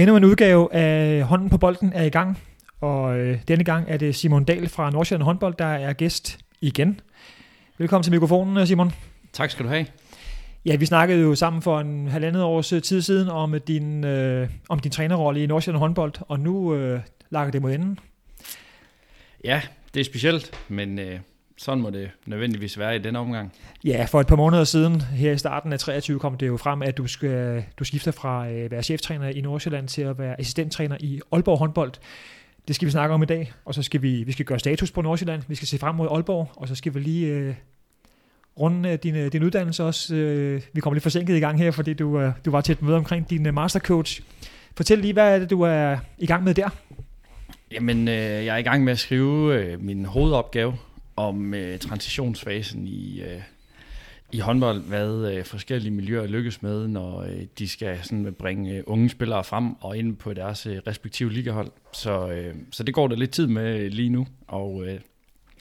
Endnu en udgave af Hånden på bolden er i gang, og øh, denne gang er det Simon Dahl fra Nordsjælland håndbold, der er gæst igen. Velkommen til mikrofonen, Simon. Tak skal du have. Ja, vi snakkede jo sammen for en halvandet års tid siden om din, øh, om din trænerrolle i Nordsjælland håndbold, og nu øh, lager det mod enden. Ja, det er specielt, men øh, sådan må det nødvendigvis være i denne omgang. Ja, for et par måneder siden, her i starten af 23, kom det jo frem, at du, skal, du skifter fra at øh, være cheftræner i Nordsjælland til at være assistenttræner i Aalborg håndbold. Det skal vi snakke om i dag, og så skal vi, vi skal gøre status på Nordsjælland. Vi skal se frem mod Aalborg, og så skal vi lige øh, runde din, øh, din uddannelse også. Øh, vi kommer lidt forsinket i gang her, fordi du, øh, du var til et møde omkring din øh, mastercoach. Fortæl lige, hvad er det, du er i gang med der? Jamen, øh, jeg er i gang med at skrive øh, min hovedopgave om øh, transitionsfasen i, øh, i håndbold, hvad øh, forskellige miljøer lykkes med, når øh, de skal sådan bringe øh, unge spillere frem og ind på deres øh, respektive ligahold. Så, øh, så det går der lidt tid med øh, lige nu, og øh,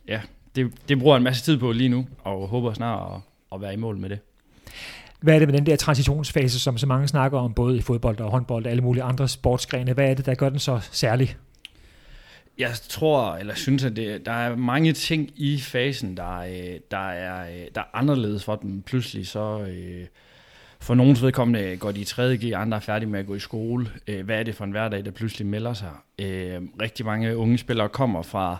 ja, det, det bruger en masse tid på lige nu, og håber snart at, at være i mål med det. Hvad er det med den der transitionsfase, som så mange snakker om, både i fodbold og håndbold og alle mulige andre sportsgrene? Hvad er det, der gør den så særlig? Jeg tror, eller synes, at det, der er mange ting i fasen, der, øh, der, er, øh, der er anderledes for dem. Pludselig så... Øh, for nogens vedkommende øh, går de i 3.G, andre er færdige med at gå i skole. Hvad er det for en hverdag, der pludselig melder sig? Rigtig mange unge spillere kommer fra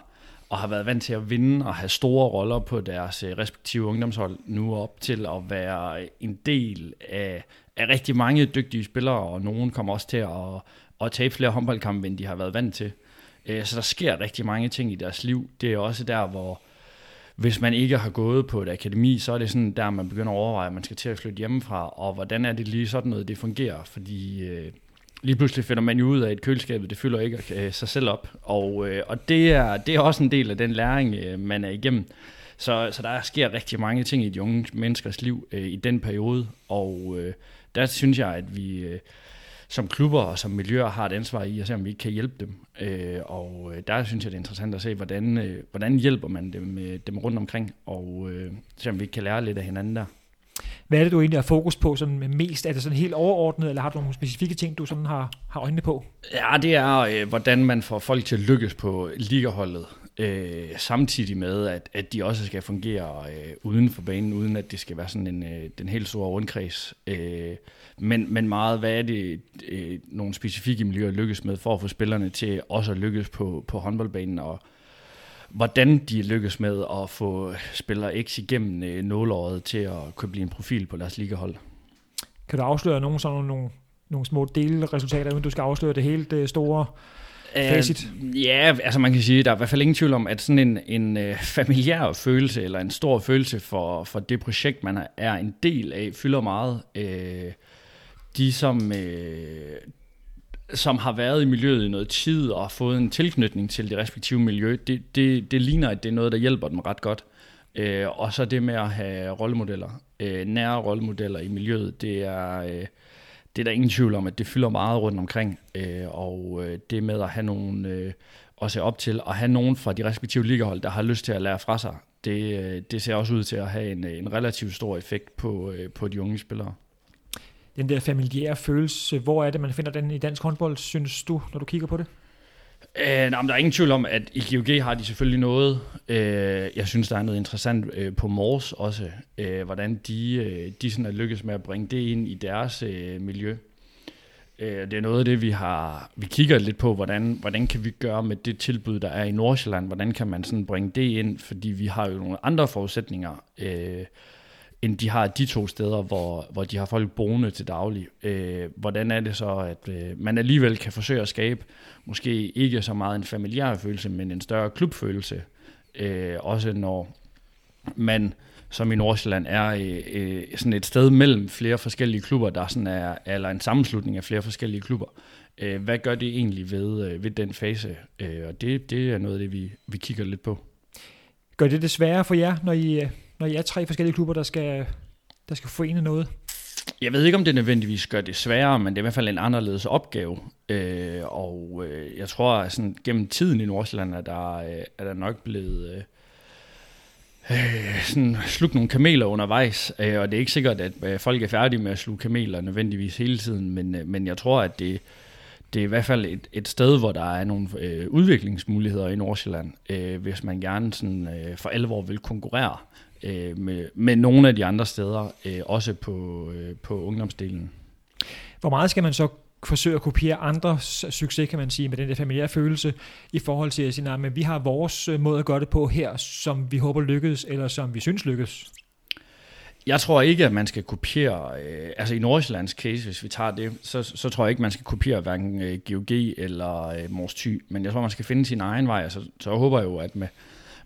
og har været vant til at vinde og have store roller på deres respektive ungdomshold, nu op til at være en del af, af rigtig mange dygtige spillere, og nogen kommer også til at, at tabe flere håndboldkampe, end de har været vant til. Øh, så der sker rigtig mange ting i deres liv. Det er også der, hvor hvis man ikke har gået på et akademi, så er det sådan der, man begynder at overveje, at man skal til at flytte hjemmefra, og hvordan er det lige sådan noget, det fungerer, fordi øh, lige pludselig finder man jo ud af, at køleskabet, det fylder ikke øh, sig selv op, og, øh, og det, er, det er også en del af den læring, øh, man er igennem. Så, så der sker rigtig mange ting i de unge menneskers liv øh, i den periode, og øh, der synes jeg, at vi... Øh, som klubber og som miljøer har et ansvar i at se, om vi ikke kan hjælpe dem. Øh, og øh, der synes jeg, det er interessant at se, hvordan, øh, hvordan hjælper man dem, øh, dem rundt omkring, og øh, se, om vi ikke kan lære lidt af hinanden der. Hvad er det, du egentlig har fokus på sådan mest? Er det sådan helt overordnet, eller har du nogle specifikke ting, du sådan har, har øjnene på? Ja, det er, øh, hvordan man får folk til at lykkes på ligaholdet, øh, samtidig med, at, at de også skal fungere øh, uden for banen, uden at det skal være sådan en, øh, den helt store rundkreds. Øh, men, men meget, hvad er det, øh, nogle specifikke miljøer lykkes med, for at få spillerne til også at lykkes på, på håndboldbanen, og hvordan de lykkes med at få spillere X igennem øh, nålåret til at kunne blive en profil på deres ligahold. Kan du afsløre nogle, sådan nogle, nogle små delresultater, uden du skal afsløre det helt øh, store facit? Uh, ja, altså man kan sige, der er i hvert fald ingen tvivl om, at sådan en, en uh, familiær følelse, eller en stor følelse for, for det projekt, man er en del af, fylder meget. Uh, de som, øh, som har været i miljøet i noget tid og har fået en tilknytning til det respektive miljø, det, det, det ligner, at det er noget, der hjælper dem ret godt. Øh, og så det med at have rollemodeller, øh, nære rollemodeller i miljøet, det er, øh, det er der ingen tvivl om, at det fylder meget rundt omkring. Øh, og øh, det med at have nogen øh, at se op til, og have nogen fra de respektive ligahold, der har lyst til at lære fra sig, det, øh, det ser også ud til at have en, øh, en relativt stor effekt på, øh, på de unge spillere den der familiære følelse. Hvor er det, man finder den i dansk håndbold, synes du, når du kigger på det? Øh, nej, der er ingen tvivl om, at i GOG har de selvfølgelig noget. Øh, jeg synes, der er noget interessant øh, på Mors også, øh, hvordan de, øh, de sådan er lykkes med at bringe det ind i deres øh, miljø. Øh, det er noget af det, vi har vi kigger lidt på, hvordan, hvordan kan vi gøre med det tilbud, der er i Nordsjælland. Hvordan kan man sådan bringe det ind, fordi vi har jo nogle andre forudsætninger. Øh, end de har de to steder, hvor, hvor de har folk boende til daglig. Øh, hvordan er det så, at øh, man alligevel kan forsøge at skabe måske ikke så meget en familiær følelse, men en større klubfølelse. Øh, også når man som i Nordsjælland er øh, øh, sådan et sted mellem flere forskellige klubber, der sådan er, eller en sammenslutning af flere forskellige klubber. Øh, hvad gør det egentlig ved, øh, ved den fase? Øh, og det, det er noget af det, vi, vi kigger lidt på. Gør det det sværere for jer, når I øh, når I er tre forskellige klubber, der skal, der skal forene noget? Jeg ved ikke, om det nødvendigvis gør det sværere, men det er i hvert fald en anderledes opgave. Øh, og øh, jeg tror, at sådan, gennem tiden i Nordsjælland er der, øh, er der nok blevet øh, øh, sådan, slugt nogle kameler undervejs. Øh, og det er ikke sikkert, at øh, folk er færdige med at sluge kameler nødvendigvis hele tiden, men, øh, men jeg tror, at det, det er i hvert fald et, et sted, hvor der er nogle øh, udviklingsmuligheder i Nordsjælland, øh, hvis man gerne sådan, øh, for alvor vil konkurrere øh, med, med nogle af de andre steder, øh, også på, øh, på ungdomsdelen. Hvor meget skal man så forsøge at kopiere andres succes, kan man sige, med den der familiære følelse, i forhold til at sige, at vi har vores øh, måde at gøre det på her, som vi håber lykkes, eller som vi synes lykkes? Jeg tror ikke, at man skal kopiere, øh, altså i Nordsjællands case, hvis vi tager det, så, så tror jeg ikke, man skal kopiere hverken øh, GOG eller øh, Mors Thy, men jeg tror, man skal finde sin egen vej, altså, så jeg håber jo, at med,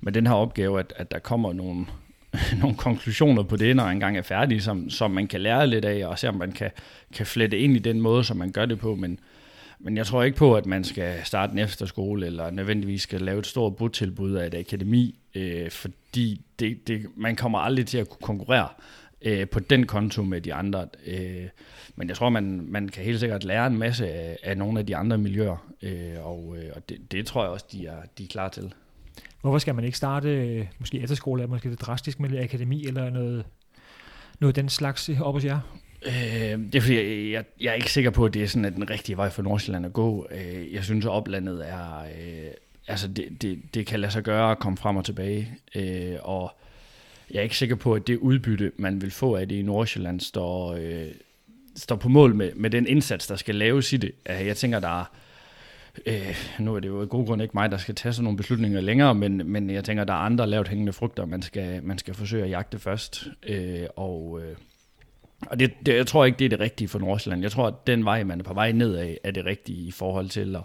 med den her opgave, at, at der kommer nogle, nogle konklusioner på det, når jeg engang er færdig, som, som man kan lære lidt af, og se om man kan, kan flette ind i den måde, som man gør det på, men, men jeg tror ikke på, at man skal starte en efterskole, eller nødvendigvis skal lave et stort budtilbud af et akademi, øh, fordi det, det, man kommer aldrig til at kunne konkurrere øh, på den konto med de andre. Øh, men jeg tror, man, man kan helt sikkert lære en masse af, af nogle af de andre miljøer, øh, og, øh, og det, det tror jeg også, de er, de er klar til. Hvorfor skal man ikke starte øh, måske efterskole, eller måske det drastisk med akademi, eller noget, noget den slags øh, op hos jer? Øh, det er fordi, jeg, jeg, jeg er ikke sikker på, at det er sådan at den rigtige vej for Nordsjælland at gå. Øh, jeg synes, at oplandet er... Øh, altså, det, det, det kan lade sig gøre at komme frem og tilbage. Øh, og jeg er ikke sikker på, at det udbytte, man vil få af det i Nordsjælland, står, øh, står på mål med, med den indsats, der skal laves i det. Øh, jeg tænker, der er Øh, nu er det jo i god grund ikke mig, der skal tage sådan nogle beslutninger længere, men, men jeg tænker, der er andre lavt hængende frugter, man skal, man skal forsøge at jagte først. Øh, og øh, og det, det, jeg tror ikke, det er det rigtige for Nordsjælland. Jeg tror, at den vej, man er på vej nedad, er det rigtige i forhold til at,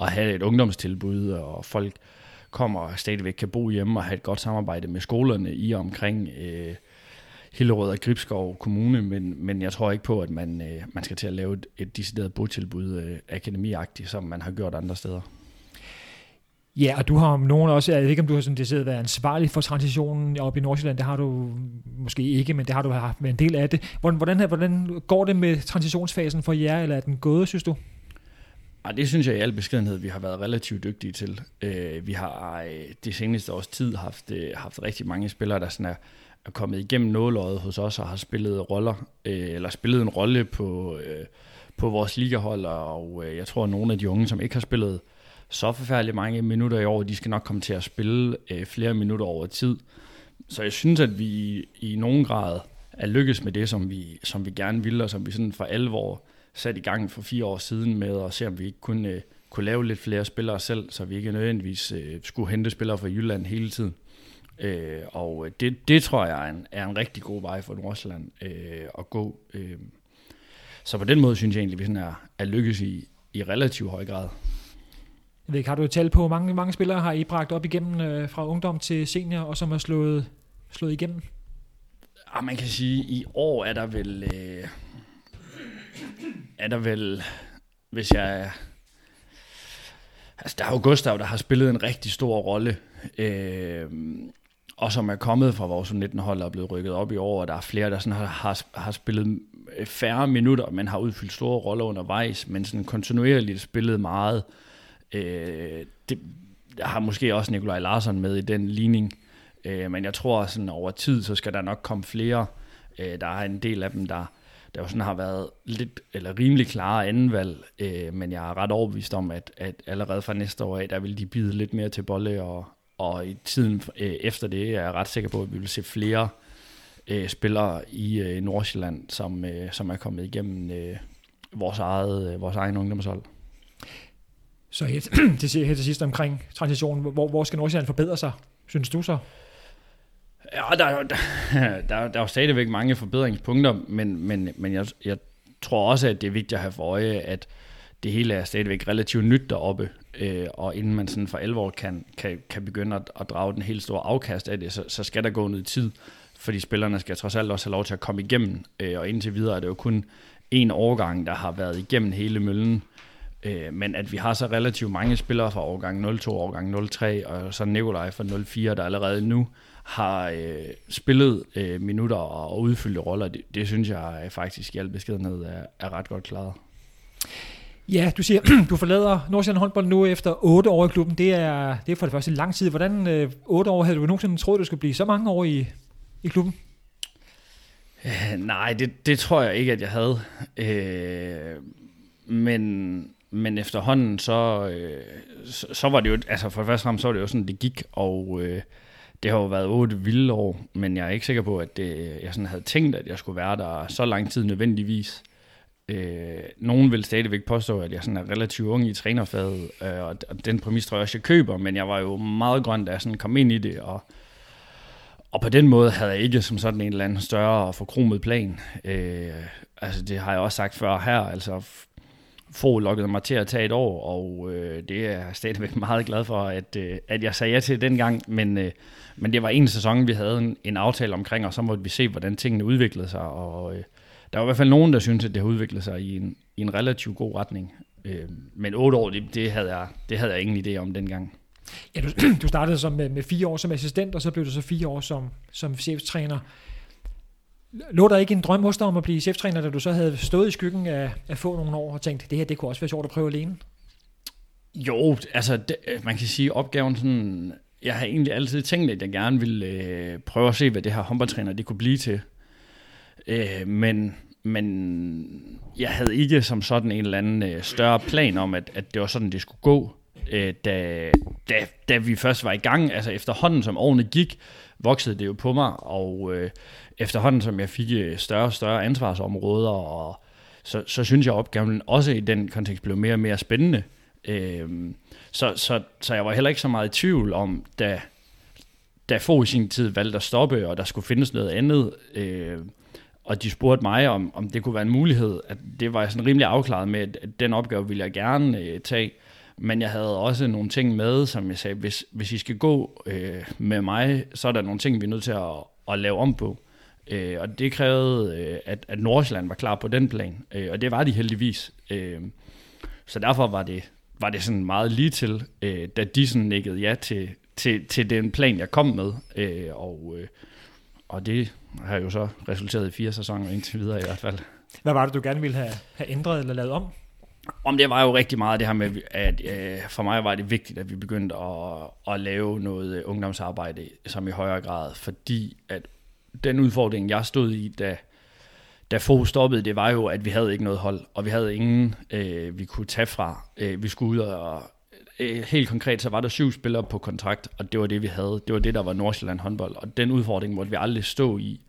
at have et ungdomstilbud, og folk kommer og stadigvæk kan bo hjemme og have et godt samarbejde med skolerne i og omkring øh, Hillerød og Gribskov Kommune, men, men jeg tror ikke på, at man, øh, man skal til at lave et, et decideret botilbud øh, akademiagtigt, som man har gjort andre steder. Ja, og du har nogen også, jeg ved ikke om du har sådan decideret været ansvarlig for transitionen oppe i Nordsjælland, det har du måske ikke, men det har du haft med en del af det. Hvordan, hvordan, hvordan går det med transitionsfasen for jer, eller er den gået, synes du? Ja, det synes jeg i al beskedenhed, vi har været relativt dygtige til. Øh, vi har øh, det seneste års tid haft, øh, haft rigtig mange spillere, der sådan er, er kommet igennem nåløjet hos os og har spillet roller, øh, eller spillet en rolle på, øh, på vores ligahold, og øh, jeg tror, at nogle af de unge, som ikke har spillet så forfærdeligt mange minutter i år, de skal nok komme til at spille øh, flere minutter over tid. Så jeg synes, at vi i, i nogen grad er lykkes med det, som vi, som vi gerne ville, og som vi sådan for alvor satte i gang for fire år siden med at se, om vi ikke kunne, øh, kunne lave lidt flere spillere selv, så vi ikke nødvendigvis øh, skulle hente spillere fra Jylland hele tiden. Øh, og det, det tror jeg er en, er en rigtig god vej for Nordsjælland øh, at gå. Øh. Så på den måde synes jeg egentlig, at vi sådan er, er lykkes i, i relativt høj grad. Jeg ved ikke, har du et tal på, hvor mange, mange spillere har I bragt op igennem øh, fra ungdom til senior, og som har slået, slået igennem? Ja, ah, man kan sige, at i år er der vel... Øh, er der vel, hvis jeg... Altså, der er jo Gustav, der har spillet en rigtig stor rolle. Øh, og som er kommet fra vores 19-hold og er blevet rykket op i år, og der er flere, der sådan har, har, har spillet øh, færre minutter, men har udfyldt store roller undervejs, men sådan kontinuerligt spillet meget. Øh, det, jeg har måske også Nikolaj Larsson med i den ligning, øh, men jeg tror sådan over tid, så skal der nok komme flere. Øh, der er en del af dem, der, der jo sådan har været lidt, eller rimelig klare andenvalg, øh, men jeg er ret overbevist om, at, at allerede fra næste år af, der vil de bide lidt mere til bolle, og, og i tiden øh, efter det er jeg ret sikker på, at vi vil se flere øh, spillere i øh, Nordsjælland, som, øh, som er kommet igennem øh, vores, eget, øh, vores egen ungdomshold. Så helt, til, helt til sidst omkring transitionen, hvor, hvor skal Nordsjælland forbedre sig, synes du så? Ja, der, der, der, der er jo stadigvæk mange forbedringspunkter, men, men, men jeg, jeg tror også, at det er vigtigt at have for øje, at det hele er stadigvæk relativt nyt deroppe, øh, og inden man sådan for alvor kan, kan, kan begynde at, at drage den helt store afkast af det, så, så skal der gå noget tid, fordi spillerne skal trods alt også have lov til at komme igennem, øh, og indtil videre er det jo kun en årgang, der har været igennem hele møllen, øh, men at vi har så relativt mange spillere fra årgang 02, årgang 03, og så Nikolaj fra 04, der allerede nu har øh, spillet øh, minutter og udfyldte roller, det, det synes jeg faktisk i al beskedenhed er, er ret godt klaret. Ja, du siger, du forlader Nordsjælland håndbold nu efter 8 år i klubben. Det er, det er for det første lang tid. Hvordan øh, 8 år havde du nogensinde troet, du skulle blive så mange år i, i klubben? Øh, nej, det, det tror jeg ikke, at jeg havde. Øh, men, men efterhånden, så, øh, så, så var det jo, altså for det første frem, så var det jo sådan, det gik, og øh, det har jo været otte vilde år, men jeg er ikke sikker på, at det, jeg sådan havde tænkt, at jeg skulle være der så lang tid nødvendigvis. Øh, Øh, nogen vil stadigvæk påstå, at jeg sådan er relativt ung i trænerfaget, øh, og den præmis tror jeg også, jeg køber, men jeg var jo meget grøn, da jeg sådan kom ind i det, og, og på den måde havde jeg ikke som sådan en eller anden større og forkromet plan. Øh, altså det har jeg også sagt før her, altså få lukkede mig til at tage et år, og øh, det er jeg stadigvæk meget glad for, at, øh, at jeg sagde ja til dengang, men, øh, men det var en sæson, vi havde en, en aftale omkring, og så måtte vi se, hvordan tingene udviklede sig, og øh, der var i hvert fald nogen, der syntes, at det har udviklet sig i en, i en relativt god retning. Øh, men otte år, det, det, havde jeg, det havde jeg ingen idé om dengang. Ja, du, du startede som med, med fire år som assistent, og så blev du så fire år som, som cheftræner. Lå der ikke en drøm hos dig om at blive cheftræner, da du så havde stået i skyggen af, af få nogle år og tænkt, det her det kunne også være sjovt at prøve alene? Jo, altså det, man kan sige, opgaven sådan, jeg har egentlig altid tænkt, at jeg gerne ville øh, prøve at se, hvad det her håndboldtræner det kunne blive til. Øh, men, men jeg havde ikke som sådan en eller anden øh, større plan om, at, at det var sådan, det skulle gå. Øh, da, da, da vi først var i gang, altså efterhånden som årene gik, voksede det jo på mig, og øh, efterhånden som jeg fik øh, større og større ansvarsområder, og så, så synes jeg, at opgaven også i den kontekst blev mere og mere spændende. Øh, så, så, så jeg var heller ikke så meget i tvivl om, da, da få i sin tid valgte at stoppe, og der skulle findes noget andet, øh, og de spurgte mig, om, om det kunne være en mulighed, at det var jeg sådan rimelig afklaret med, at den opgave ville jeg gerne øh, tage, men jeg havde også nogle ting med, som jeg sagde, hvis, hvis I skal gå øh, med mig, så er der nogle ting, vi er nødt til at, at lave om på. Øh, og det krævede, øh, at, at Nordsjælland var klar på den plan, øh, og det var de heldigvis. Øh, så derfor var det, var det sådan meget lige til, øh, da de sådan nikkede ja til, til, til den plan, jeg kom med. Øh, og, øh, og det har jo så resulteret i fire sæsoner indtil videre i hvert fald. Hvad var det, du gerne ville have, have ændret eller lavet om? Om det var jo rigtig meget det her med, at øh, for mig var det vigtigt, at vi begyndte at, at lave noget ungdomsarbejde, som i højere grad, fordi at den udfordring, jeg stod i, da, da få stoppede, det var jo, at vi havde ikke noget hold, og vi havde ingen, øh, vi kunne tage fra. Øh, vi skulle ud og, øh, Øh, helt konkret, så var der syv spillere på kontrakt, og det var det, vi havde. Det var det, der var Nordsjælland håndbold, og den udfordring måtte vi aldrig stå i,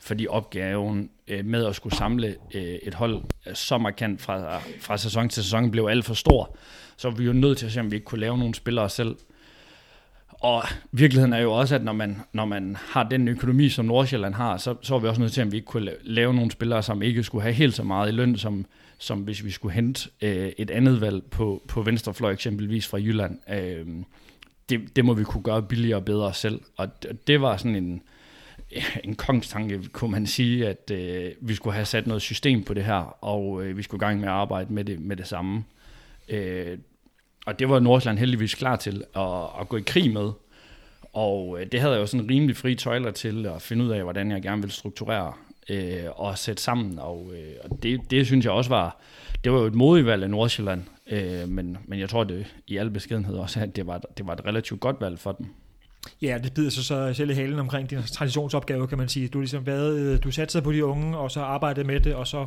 fordi opgaven øh, med at skulle samle øh, et hold så markant fra, fra sæson til sæson blev alt for stor. Så vi jo nødt til at se, om vi ikke kunne lave nogle spillere selv. Og virkeligheden er jo også, at når man, når man har den økonomi, som Nordsjælland har, så, så er vi også nødt til, at vi ikke kunne lave nogle spillere, som ikke skulle have helt så meget i løn, som, som hvis vi skulle hente øh, et andet valg på, på venstrefløj, eksempelvis fra Jylland. Øh, det, det må vi kunne gøre billigere og bedre selv. Og det, det var sådan en, en kongstanke, kunne man sige, at øh, vi skulle have sat noget system på det her, og øh, vi skulle gang med at arbejde med det, med det samme. Øh, og det var Nordsjælland heldigvis klar til at, at gå i krig med. Og øh, det havde jeg jo sådan rimelig fri tøjler til at finde ud af, hvordan jeg gerne ville strukturere øh, og sætte sammen. Og, øh, og det, det synes jeg også var, det var jo et modigt valg af Nordsjælland, øh, men, men jeg tror det i al beskedenhed også, at det var, det var et relativt godt valg for dem. Ja, det bider sig så selv i halen omkring din traditionsopgave, kan man sige. Du, ligesom været, øh, du satte sig på de unge, og så arbejdede med det, og så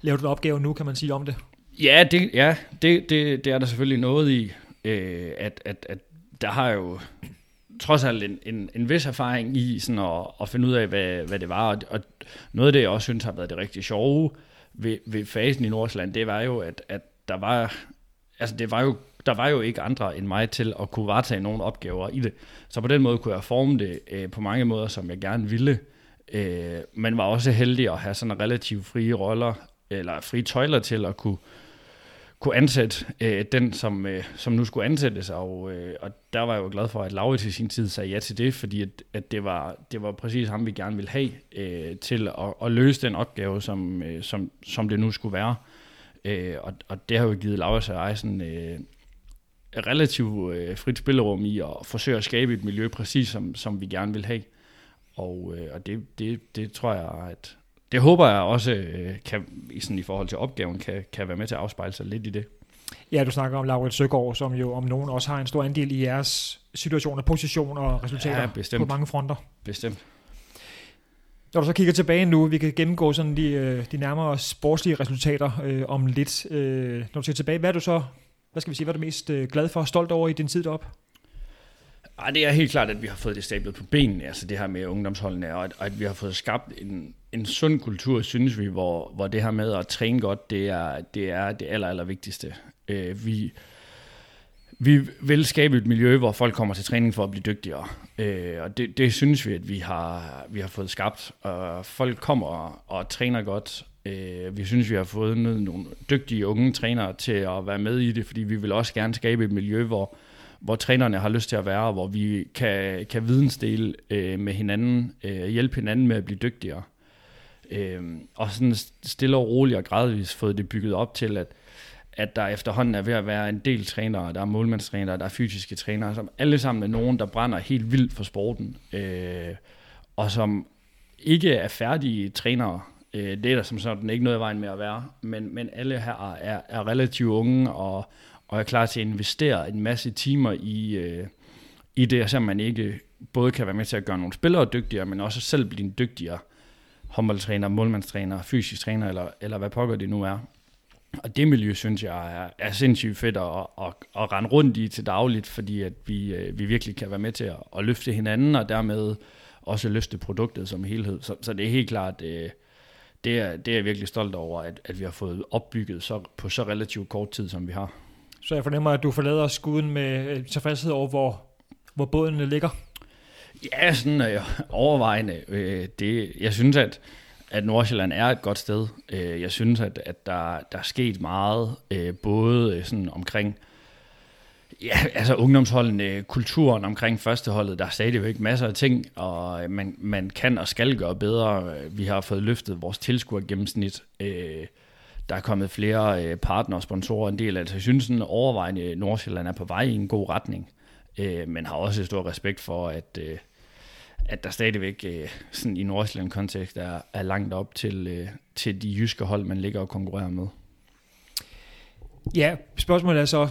lavede du en opgave nu, kan man sige om det. Ja, det, ja, det, det, det er der selvfølgelig noget i, øh, at, at, at der har jo trods alt en, en, en vis erfaring i sådan at, at finde ud af, hvad, hvad det var. Og noget af det, jeg også synes har været det rigtig sjove ved, ved fasen i Nordsjælland, det var jo, at, at der var, altså det var jo, der var jo ikke andre end mig til at kunne varetage nogle opgaver i det. Så på den måde kunne jeg forme det øh, på mange måder, som jeg gerne ville. Øh, men var også heldig at have sådan relativt frie roller, eller frie tøjler til at kunne, kunne ansætte øh, den, som, øh, som nu skulle ansættes, og, øh, og der var jeg jo glad for, at Laue til sin tid sagde ja til det, fordi at, at det, var, det var præcis ham, vi gerne ville have øh, til at, at løse den opgave, som, øh, som, som det nu skulle være. Øh, og, og det har jo givet Laurie og jeg sådan øh, relativt øh, frit spillerum i at forsøge at skabe et miljø præcis, som, som vi gerne vil have. Og, øh, og det, det, det tror jeg, at, det håber jeg også øh, kan, sådan i forhold til opgaven kan, kan være med til at afspejle sig lidt i det. Ja, du snakker om Laurits Søgaard, som jo om nogen også har en stor andel i jeres situationer, position og resultater ja, på mange fronter. Bestemt. Når du så kigger tilbage nu, vi kan gennemgå sådan de, øh, de nærmere sportslige resultater øh, om lidt. Øh, når du ser tilbage, hvad er du så, hvad skal vi sige, hvad er du mest øh, glad for og stolt over i din tid deroppe? Ej, det er helt klart, at vi har fået det stablet på benene, altså det her med ungdomsholdene, og at, og at vi har fået skabt en, en sund kultur, synes vi, hvor, hvor det her med at træne godt, det er det, er det aller, aller vigtigste. Øh, vi, vi vil skabe et miljø, hvor folk kommer til træning for at blive dygtigere. Øh, og det, det synes vi, at vi har, vi har fået skabt. Og folk kommer og, og træner godt. Øh, vi synes, vi har fået nogle dygtige unge trænere til at være med i det, fordi vi vil også gerne skabe et miljø, hvor, hvor trænerne har lyst til at være, hvor vi kan, kan vidensdele øh, med hinanden, øh, hjælpe hinanden med at blive dygtigere. Øh, og sådan stille og roligt og gradvist fået det bygget op til, at at der efterhånden er ved at være en del trænere, der er målmandstrænere, der er fysiske trænere, som alle sammen er nogen, der brænder helt vildt for sporten, øh, og som ikke er færdige trænere. Øh, det er der som sådan ikke noget i vejen med at være, men, men alle her er, er relativt unge, og, og er klar til at investere en masse timer i, øh, i det, så man ikke både kan være med til at gøre nogle spillere dygtigere, men også selv blive en dygtigere håndboldtræner, målmandstræner, fysisk træner, eller, eller hvad pokker det nu er. Og det miljø, synes jeg, er, er sindssygt fedt at, at, at rende rundt i til dagligt, fordi at vi, øh, vi virkelig kan være med til at, at løfte hinanden, og dermed også løfte produktet som helhed. Så, så det er helt klart, øh, det er, det er jeg virkelig stolt over, at, at vi har fået opbygget så, på så relativt kort tid, som vi har. Så jeg fornemmer, at du forlader skuden med øh, tilfredshed over, hvor, hvor båden ligger? Ja, sådan øh, overvejende. Øh, det, jeg synes, at at Nordsjælland er et godt sted. Øh, jeg synes, at, at der, der er sket meget, øh, både øh, sådan omkring ja, altså ungdomsholdene, kulturen omkring førsteholdet, der er stadigvæk masser af ting, og øh, man, man kan og skal gøre bedre. Vi har fået løftet vores tilskuergennemsnit. Øh, der er kommet flere øh, partner og sponsorer en del af det. Så jeg synes, sådan overvejende øh, Nordsjælland er på vej i en god retning, øh, men har også stor respekt for, at at der stadigvæk øh, sådan i Nordsjælland kontekst er, er langt op til, øh, til de jyske hold, man ligger og konkurrerer med. Ja, spørgsmålet er så,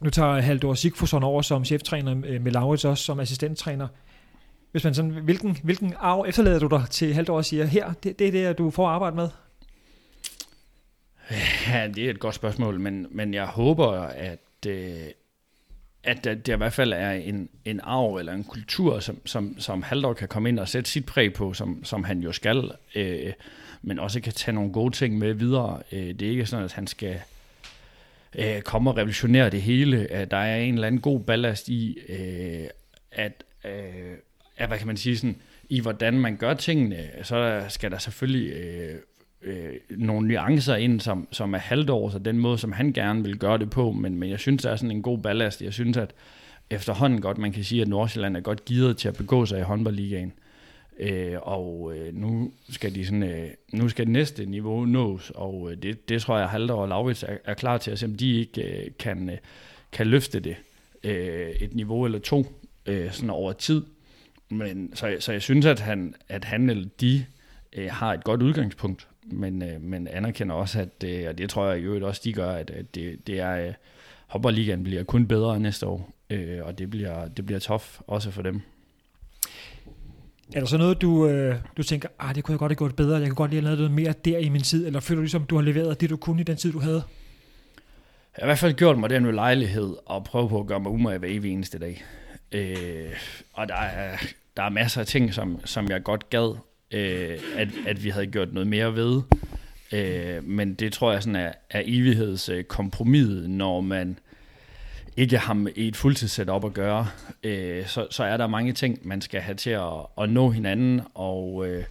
nu tager Haldor Sigfusson over som cheftræner med Laurits også som assistenttræner. Hvis man sådan, hvilken, hvilken arv efterlader du dig til Haldor og siger, her, det, det er det, du får arbejde med? Ja, det er et godt spørgsmål, men, men jeg håber, at, øh, at der, der i hvert fald er en, en arv eller en kultur, som, som, som Haldor kan komme ind og sætte sit præg på, som, som han jo skal, øh, men også kan tage nogle gode ting med videre. Øh, det er ikke sådan, at han skal øh, komme og revolutionere det hele. Øh, der er en eller anden god ballast i, øh, at, øh, at, hvad kan man sige, sådan, i hvordan man gør tingene, så skal der selvfølgelig øh, øh, nogle nuancer ind, som, som er halvdårs, så den måde, som han gerne vil gøre det på, men, men jeg synes, der er sådan en god ballast. Jeg synes, at efterhånden godt, man kan sige, at Nordsjælland er godt givet til at begå sig i håndboldligaen. Øh, og øh, nu skal de sådan, øh, nu skal det næste niveau nås, og øh, det, det tror jeg, Halder og Laurits er, er klar til at se, om de ikke øh, kan, øh, kan løfte det øh, et niveau eller to øh, sådan over tid. Men, så, så jeg synes, at han, at han eller de øh, har et godt udgangspunkt men, øh, men anerkender også, at det, og det tror jeg i øvrigt også, de gør, at, at det, det er, øh, Hopperligaen bliver kun bedre næste år, øh, og det bliver, det bliver tof også for dem. Er der så noget, du, øh, du tænker, ah, det kunne jeg godt have gjort bedre, jeg kunne godt lige have lavet noget mere der i min tid, eller føler du ligesom, du har leveret det, du kunne i den tid, du havde? Jeg har i hvert fald gjort mig den lejlighed, og prøve på at gøre mig umage hver evig eneste dag. Øh, og der er, der er masser af ting, som, som jeg godt gad, øh, at, at vi havde gjort noget mere ved. Øh, men det tror jeg sådan er, er evighedskompromis, øh, når man ikke har med et fuldtidssæt op at gøre, øh, så, så er der mange ting, man skal have til at, at nå hinanden, og øh,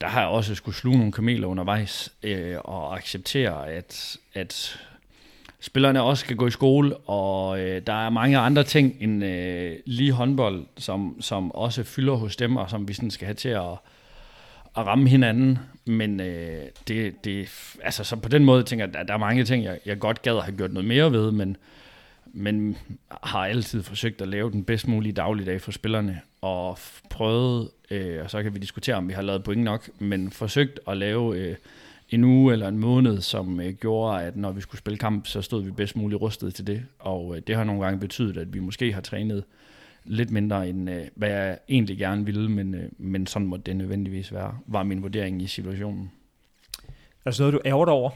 der har jeg også skulle sluge nogle kameler undervejs, øh, og acceptere, at, at spillerne også skal gå i skole, og øh, der er mange andre ting end øh, lige håndbold, som, som også fylder hos dem, og som vi sådan skal have til at, at ramme hinanden, men øh, det, det, altså, så på den måde tænker jeg, at der er mange ting, jeg, jeg godt gad at have gjort noget mere ved, men, men har altid forsøgt at lave den bedst mulige dagligdag for spillerne, og prøvet, øh, og så kan vi diskutere, om vi har lavet point nok, men forsøgt at lave øh, en uge eller en måned, som øh, gjorde, at når vi skulle spille kamp, så stod vi bedst muligt rustet til det, og øh, det har nogle gange betydet, at vi måske har trænet lidt mindre end øh, hvad jeg egentlig gerne ville, men, øh, men sådan må det nødvendigvis være, var min vurdering i situationen. Er det noget, du ærger dig over?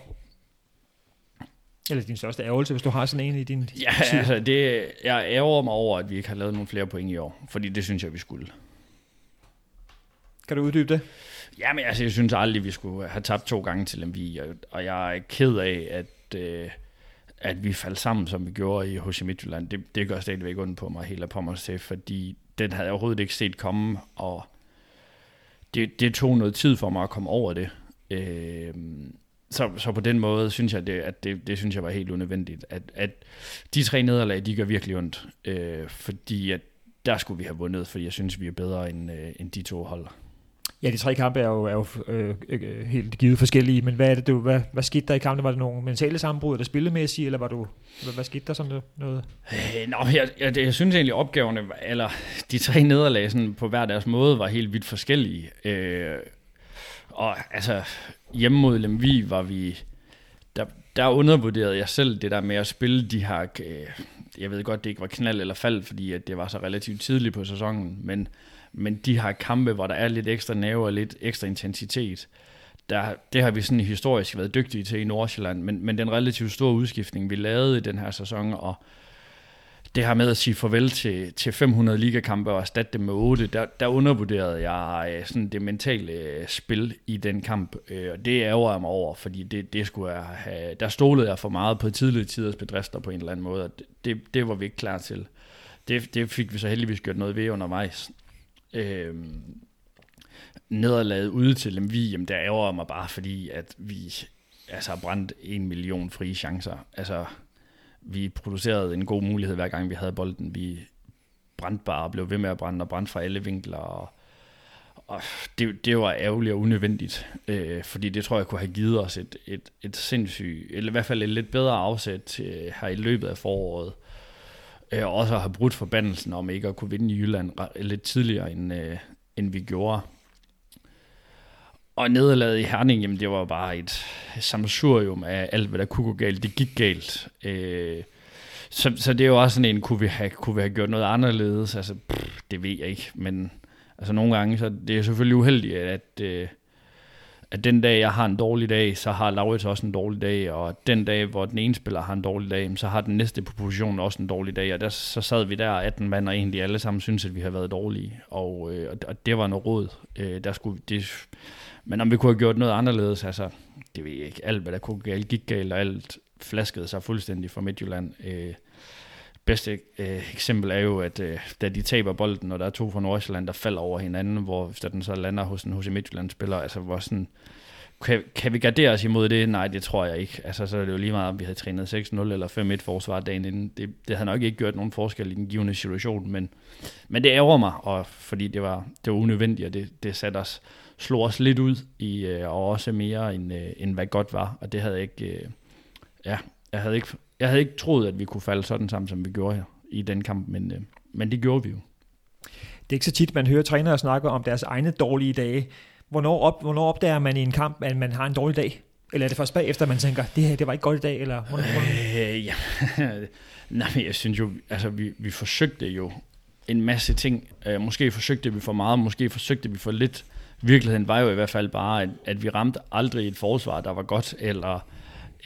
Eller din største ærgelse, hvis du har sådan en i din Ja, tid? altså det, jeg ærger mig over, at vi ikke har lavet nogle flere point i år, fordi det synes jeg, vi skulle. Kan du uddybe det? Jamen, altså, jeg synes aldrig, vi skulle have tabt to gange til Lemvi, og, og jeg er ked af, at, øh, at vi faldt sammen, som vi gjorde i HC Midtjylland. Det, det gør stadigvæk ondt på mig, helt på mig til, fordi den havde jeg overhovedet ikke set komme, og det, det tog noget tid for mig at komme over det. Øh, så, så på den måde synes jeg, det, at det, det synes jeg var helt unødvendigt. At, at de tre nederlag, de gør virkelig ondt, øh, fordi at der skulle vi have vundet, fordi jeg synes, vi er bedre end, øh, end de to hold. Ja, de tre kampe er jo, er jo øh, øh, helt givet forskellige, men hvad er det, du, hvad, hvad skete der i kampen? Var det nogle mentale sammenbrud, eller spillemæssige, eller var du, hvad, hvad skete der sådan noget? Øh, nå, jeg, jeg, jeg synes egentlig, opgaverne, eller de tre nederlag sådan, på hver deres måde, var helt vidt forskellige. Øh, og altså, hjemme mod Lemvi var vi, der, der undervurderede jeg selv det der med at spille de her, øh, jeg ved godt, det ikke var knald eller fald, fordi at det var så relativt tidligt på sæsonen, men, men de her kampe, hvor der er lidt ekstra nerve og lidt ekstra intensitet, der, det har vi sådan historisk været dygtige til i Nordsjælland, men, men den relativt store udskiftning, vi lavede i den her sæson, og det her med at sige farvel til, til 500 ligakampe og erstatte dem med 8, der, der undervurderede jeg øh, sådan det mentale øh, spil i den kamp, øh, og det ærger jeg mig over, fordi det, det skulle jeg have, der stolede jeg for meget på tidligere tiders bedrifter på en eller anden måde, og det, det, det var vi ikke klar til. Det, det fik vi så heldigvis gjort noget ved undervejs. Øh, nederlaget ude til Lemvi, jamen der ærger mig bare, fordi at vi altså, har brændt en million frie chancer. Altså, vi producerede en god mulighed hver gang vi havde bolden. Vi brændte bare og blev ved med at brænde og brændte fra alle vinkler. Og, og det, det var ærgerligt og unødvendigt, øh, fordi det tror jeg kunne have givet os et, et, et sindssygt, eller i hvert fald et lidt bedre afsæt til, her i løbet af foråret. Øh, også at have brudt forbandelsen om ikke at kunne vinde i Jylland lidt tidligere, end, øh, end vi gjorde. Og nederlaget i Herning, jamen det var bare et samsurium af alt, hvad der kunne gå galt. Det gik galt. Øh, så, så det er jo også sådan en, kunne vi have, kunne vi have gjort noget anderledes? Altså, pff, det ved jeg ikke, men altså nogle gange, så det er selvfølgelig uheldigt, at, øh, at den dag, jeg har en dårlig dag, så har Laurits også en dårlig dag, og den dag, hvor den ene spiller har en dårlig dag, så har den næste på positionen også en dårlig dag, og der, så sad vi der 18 mand, og egentlig alle sammen synes at vi har været dårlige, og, øh, og det var noget råd. Øh, der skulle, det, men om vi kunne have gjort noget anderledes, altså, det ved jeg ikke. Alt, hvad der kunne galt, gik galt, og alt flaskede sig fuldstændig fra Midtjylland. Øh, bedste øh, eksempel er jo, at øh, da de taber bolden, og der er to fra Nordsjælland, der falder over hinanden, hvor da den så lander hos en hos Midtjylland-spiller, altså hvor sådan, kan, kan vi gardere os imod det? Nej, det tror jeg ikke. Altså, så er det jo lige meget, om vi havde trænet 6-0 eller 5-1 forsvar dagen inden. Det, det havde nok ikke gjort nogen forskel i den givende situation, men, men det ærger mig, og fordi det var, det var unødvendigt, og det, det satte os, slog os lidt ud, i, øh, og også mere, end, øh, end hvad godt var, og det havde jeg ikke, øh, ja, jeg havde ikke, jeg havde ikke troet, at vi kunne falde sådan sammen, som vi gjorde her i den kamp, men, øh, men det gjorde vi jo. Det er ikke så tit, man hører trænere snakke om deres egne dårlige dage. Hvornår, op, hvornår opdager man i en kamp, at man har en dårlig dag? Eller er det først bagefter, man tænker, det her det var ikke godt i dag? Eller hvornår, hvornår? Øh, ja. Nej, men jeg synes jo, altså vi, vi forsøgte jo en masse ting. Øh, måske forsøgte vi for meget, måske forsøgte vi for lidt. Virkeligheden var jo i hvert fald bare, at, at vi ramte aldrig et forsvar, der var godt, eller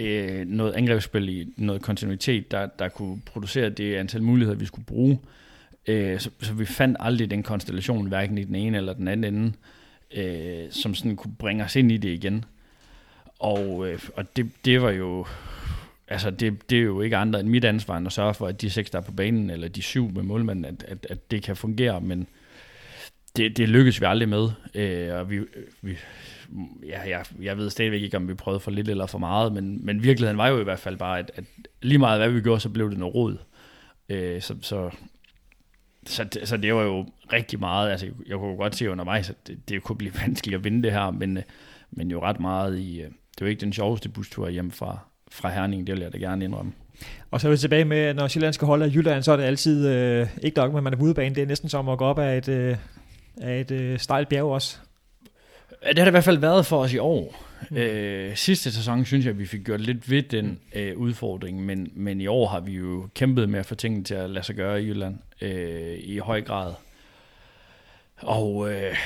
øh, noget angrebsspil i noget kontinuitet, der, der kunne producere det antal muligheder, vi skulle bruge. Øh, så, så vi fandt aldrig den konstellation, hverken i den ene eller den anden ende, øh, som sådan kunne bringe os ind i det igen. Og, øh, og det, det var jo altså det, det er jo ikke andre end mit ansvar end at sørge for, at de seks, der er på banen, eller de syv med målmanden, at, at, at det kan fungere, men det, det lykkes vi aldrig med, øh, og vi, vi ja, jeg, jeg ved stadigvæk ikke, om vi prøvede for lidt eller for meget, men, men virkeligheden var jo i hvert fald bare, at, at lige meget hvad vi gjorde, så blev det noget rod. Øh, så, så, så, det, så det var jo rigtig meget, altså jeg kunne godt se undervejs, at det, det kunne blive vanskeligt at vinde det her, men, øh, men jo ret meget i, øh, det var ikke den sjoveste bustur hjem fra, fra Herning, det vil jeg da gerne indrømme. Og så er vi tilbage med, at når Sjælland skal holde af Jylland, så er det altid øh, ikke nok, men man er på udebane. Det er næsten som at gå op af et, øh, af et øh, stejlt bjerg også. Det har det i hvert fald været for os i år. Mm. Øh, sidste sæson synes jeg, at vi fik gjort lidt ved den øh, udfordring, men, men i år har vi jo kæmpet med at få tingene til at lade sig gøre i Jylland øh, i høj grad. Og øh,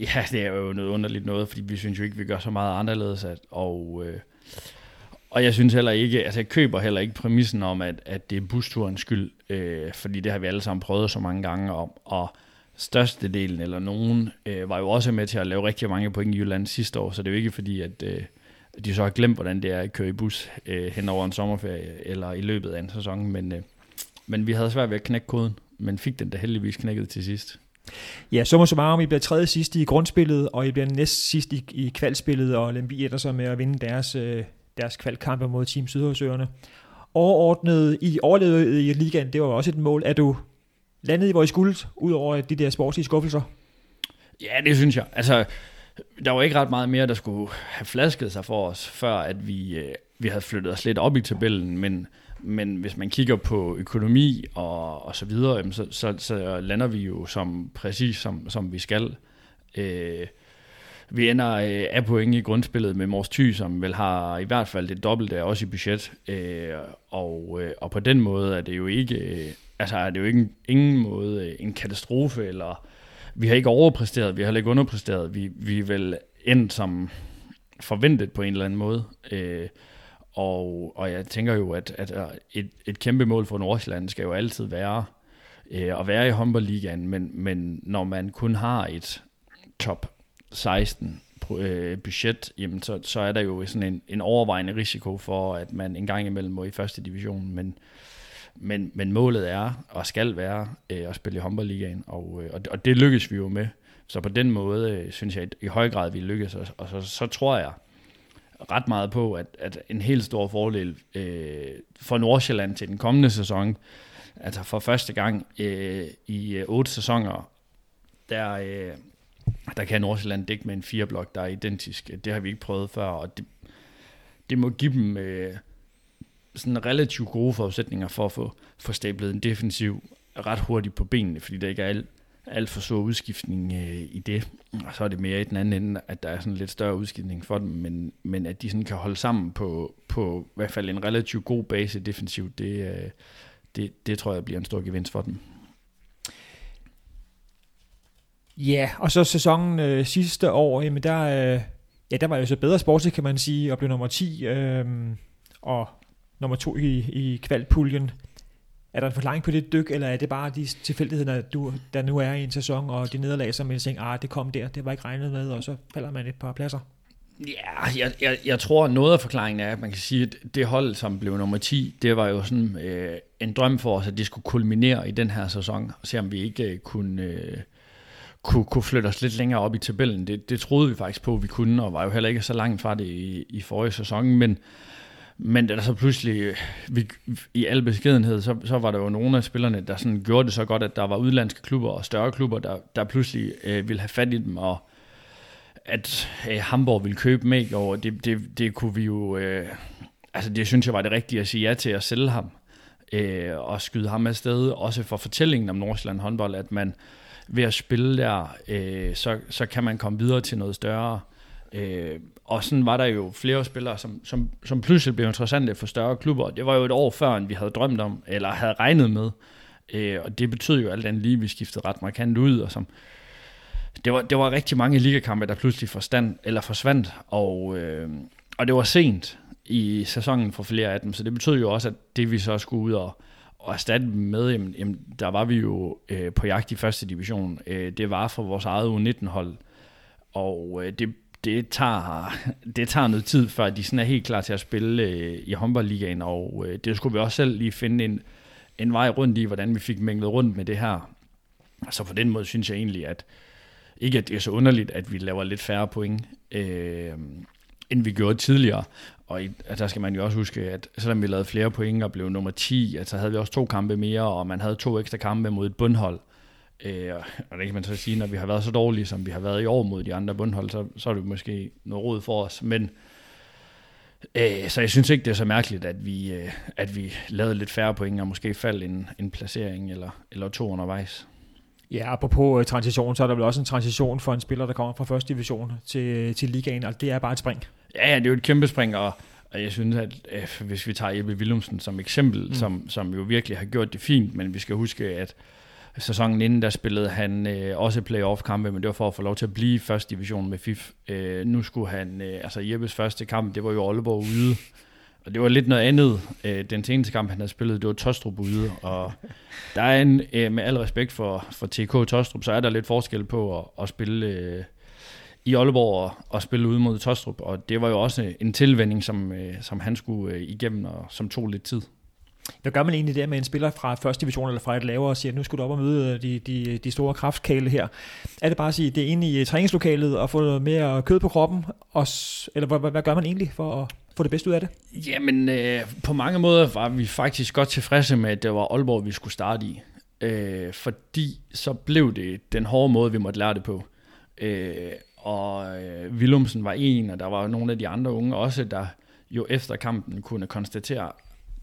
ja, det er jo noget underligt noget, fordi vi synes jo ikke, vi gør så meget anderledes. At, og, øh, og jeg synes heller ikke, altså jeg køber heller ikke præmissen om, at, at det er busturens skyld, øh, fordi det har vi alle sammen prøvet så mange gange om, og størstedelen eller nogen øh, var jo også med til at lave rigtig mange point i Jylland sidste år, så det er jo ikke fordi, at øh, de så har glemt, hvordan det er at køre i bus øh, hen over en sommerferie eller i løbet af en sæson, men, øh, men vi havde svært ved at knække koden, men fik den da heldigvis knækket til sidst. Ja, så må om, I bliver tredje sidst i grundspillet, og I bliver næst sidst i, i kvalspillet, og Lemby ender så med at vinde deres, øh, deres kvalkampe mod Team Sydhavsøerne. Overordnet, I overlevede i ligaen, det var også et mål. Er du landet i, hvor I skulle, ud over de der sportslige skuffelser? Ja, det synes jeg. Altså, der var ikke ret meget mere, der skulle have flasket sig for os, før at vi, øh, vi havde flyttet os lidt op i tabellen, men, men hvis man kigger på økonomi og, og så videre, så, så, så lander vi jo som præcis som, som vi skal. Øh, vi ender øh, af point i grundspillet med Mors Thy, som vel har i hvert fald det dobbelte også i budget. Øh, og, øh, og på den måde er det jo ikke, øh, altså er det jo ikke ingen måde øh, en katastrofe, eller vi har ikke overpræsteret, vi har ikke underpræsteret, vi, vi er vel endt som forventet på en eller anden måde. Øh, og, og jeg tænker jo, at, at et, et kæmpe mål for Nordsjælland skal jo altid være øh, at være i håndboldligaen, men, men når man kun har et top 16 øh, budget, jamen så, så er der jo sådan en, en overvejende risiko for, at man en gang imellem må i første division, men, men, men målet er og skal være øh, at spille i håndboldligaen, og, øh, og, og det lykkes vi jo med. Så på den måde øh, synes jeg i høj grad, vi lykkes, og, og så, så tror jeg ret meget på, at, at en helt stor fordel øh, for Nordsjælland til den kommende sæson, altså for første gang øh, i øh, otte sæsoner, der, øh, der kan Nordsjælland dække med en fireblok, der er identisk. Det har vi ikke prøvet før, og det, det må give dem øh, sådan relativt gode forudsætninger for at få, få stablet en defensiv ret hurtigt på benene, fordi der ikke er alt, alt for stor udskiftning øh, i det. Og så er det mere i den anden ende, at der er sådan lidt større udskiftning for dem, men, men at de sådan kan holde sammen på, på i hvert fald en relativt god base defensivt, det, øh, det, det tror jeg bliver en stor gevinst for dem. Ja, og så sæsonen øh, sidste år, jamen der, øh, ja, der var jo så bedre sportsligt, kan man sige, og blev nummer 10, øh, og nummer 2 i, i kvalpuljen. Er der en forklaring på det dyk, eller er det bare de tilfældigheder, du, der nu er i en sæson, og de nederlag, som man tænker, ah, det kom der, det var ikke regnet med, og så falder man et par pladser? Ja, jeg, jeg, jeg tror, at noget af forklaringen er, at man kan sige, at det hold, som blev nummer 10, det var jo sådan øh, en drøm for os, at det skulle kulminere i den her sæson, og se om vi ikke øh, kunne... Øh, kunne, kunne flytte os lidt længere op i tabellen. Det, det troede vi faktisk på, at vi kunne, og var jo heller ikke så langt fra det i, i forrige sæson, men, men da der så pludselig, vi, i al beskedenhed, så, så var der jo nogle af spillerne, der sådan gjorde det så godt, at der var udlandske klubber og større klubber, der, der pludselig øh, ville have fat i dem, og at øh, Hamburg ville købe med og det, det, det kunne vi jo, øh, altså det synes jeg var det rigtige at sige ja til at sælge ham, øh, og skyde ham afsted, også for fortællingen om Nordsjælland håndbold, at man, ved at spille der, øh, så, så kan man komme videre til noget større. Øh, og sådan var der jo flere spillere, som, som, som pludselig blev interessante for større klubber. Det var jo et år før, end vi havde drømt om, eller havde regnet med. Øh, og det betød jo alt andet lige, at vi skiftede ret markant ud, og som, det var, det var rigtig mange ligakampe, der pludselig forstand, eller forsvandt, og, øh, og det var sent i sæsonen for flere af dem, så det betød jo også, at det vi så skulle ud og, og erstatte dem med, jamen, jamen, der var vi jo øh, på jagt i første division. Øh, det var for vores eget U19-hold, og øh, det, det, tager, det tager noget tid, før de sådan er helt klar til at spille øh, i håndboldligaen, og øh, det skulle vi også selv lige finde en, en vej rundt i, hvordan vi fik mænglet rundt med det her. Så på den måde synes jeg egentlig, at ikke at det er så underligt, at vi laver lidt færre point, øh, end vi gjorde tidligere. Og i, altså, der skal man jo også huske, at selvom vi lavede flere point og blev nummer 10, altså havde vi også to kampe mere, og man havde to ekstra kampe mod et bundhold. Øh, og det kan man så sige, når vi har været så dårlige, som vi har været i år mod de andre bundhold, så, så er det måske noget råd for os. Men øh, så jeg synes ikke, det er så mærkeligt, at vi, øh, at vi lavede lidt færre point, og måske faldt en, en placering eller, eller to undervejs. Ja, apropos uh, transition, så er der vel også en transition for en spiller, der kommer fra første division til, til ligaen, og det er bare et spring. Ja, ja, det er jo et kæmpe spring, og, og jeg synes, at øh, hvis vi tager Jeppe Willumsen som eksempel, mm. som, som jo virkelig har gjort det fint, men vi skal huske, at sæsonen inden, der spillede han øh, også playoff-kampe, men det var for at få lov til at blive i første division med FIF. Øh, nu skulle han, øh, altså Jeppes første kamp, det var jo Aalborg ude, og det var lidt noget andet. Øh, den seneste kamp, han havde spillet, det var Tostrup ude, og der er en, øh, med al respekt for, for TK Tostrup, så er der lidt forskel på at, at spille øh, i Aalborg og, og spille ude mod Tostrup, og det var jo også en tilvænding, som, øh, som han skulle øh, igennem, og som tog lidt tid. Hvad gør man egentlig der med en spiller fra første division eller fra et lavere og siger, at nu skal du op og møde øh, de, de, de store kraftkale her? Er det bare at sige, at det er inde i øh, træningslokalet og få noget mere kød på kroppen? Og, eller hvad, hvad gør man egentlig for at få det bedste ud af det? Jamen, øh, på mange måder var vi faktisk godt tilfredse med, at det var Aalborg, vi skulle starte i. Øh, fordi så blev det den hårde måde, vi måtte lære det på. Øh, og øh, Willumsen var en, og der var nogle af de andre unge også, der jo efter kampen kunne konstatere,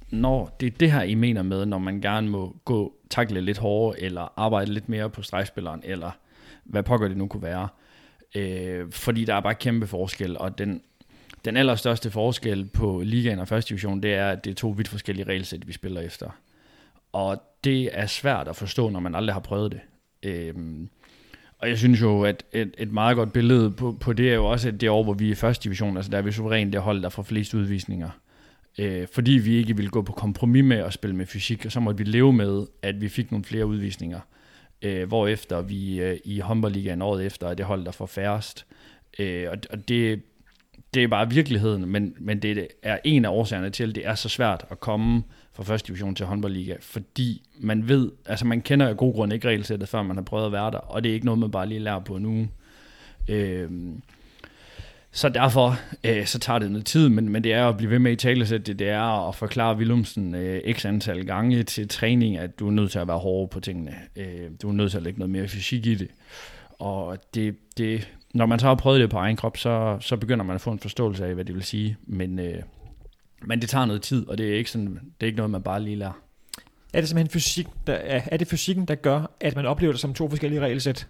når det er det her, I mener med, når man gerne må gå takle lidt hårdere, eller arbejde lidt mere på stregspilleren, eller hvad pokker det nu kunne være. Øh, fordi der er bare kæmpe forskel, og den, den allerstørste forskel på ligaen og første division, det er, at det er to vidt forskellige regelsæt, vi spiller efter. Og det er svært at forstå, når man aldrig har prøvet det. Øh, og jeg synes jo, at et, et meget godt billede på, på det er jo også, at det år, hvor vi er i første division, altså der er vi suverænt det hold, der får flest udvisninger øh, fordi vi ikke ville gå på kompromis med at spille med fysik, og så måtte vi leve med, at vi fik nogle flere udvisninger. Øh, hvorefter vi øh, i håndboldligaen året efter er det hold, der får færrest. Øh, og, og det, det er bare virkeligheden, men, men det er en af årsagerne til, at det er så svært at komme fra første division til håndboldliga, fordi man ved, altså man kender af god grund ikke regelsættet, før man har prøvet at være der, og det er ikke noget, man bare lige lærer på nu. Øh, så derfor øh, så tager det noget tid, men, men det er at blive ved med i talesæt, det, det er at forklare Willumsen øh, x antal gange til træning, at du er nødt til at være hård på tingene. Øh, du er nødt til at lægge noget mere fysik i det. Og det, det, når man så har prøvet det på egen krop, så, så begynder man at få en forståelse af, hvad det vil sige. Men, øh, men det tager noget tid, og det er ikke, sådan, det er ikke noget, man bare lige lærer. Er det simpelthen fysik, der, er, er det fysikken, der gør, at man oplever det som to forskellige regelsæt?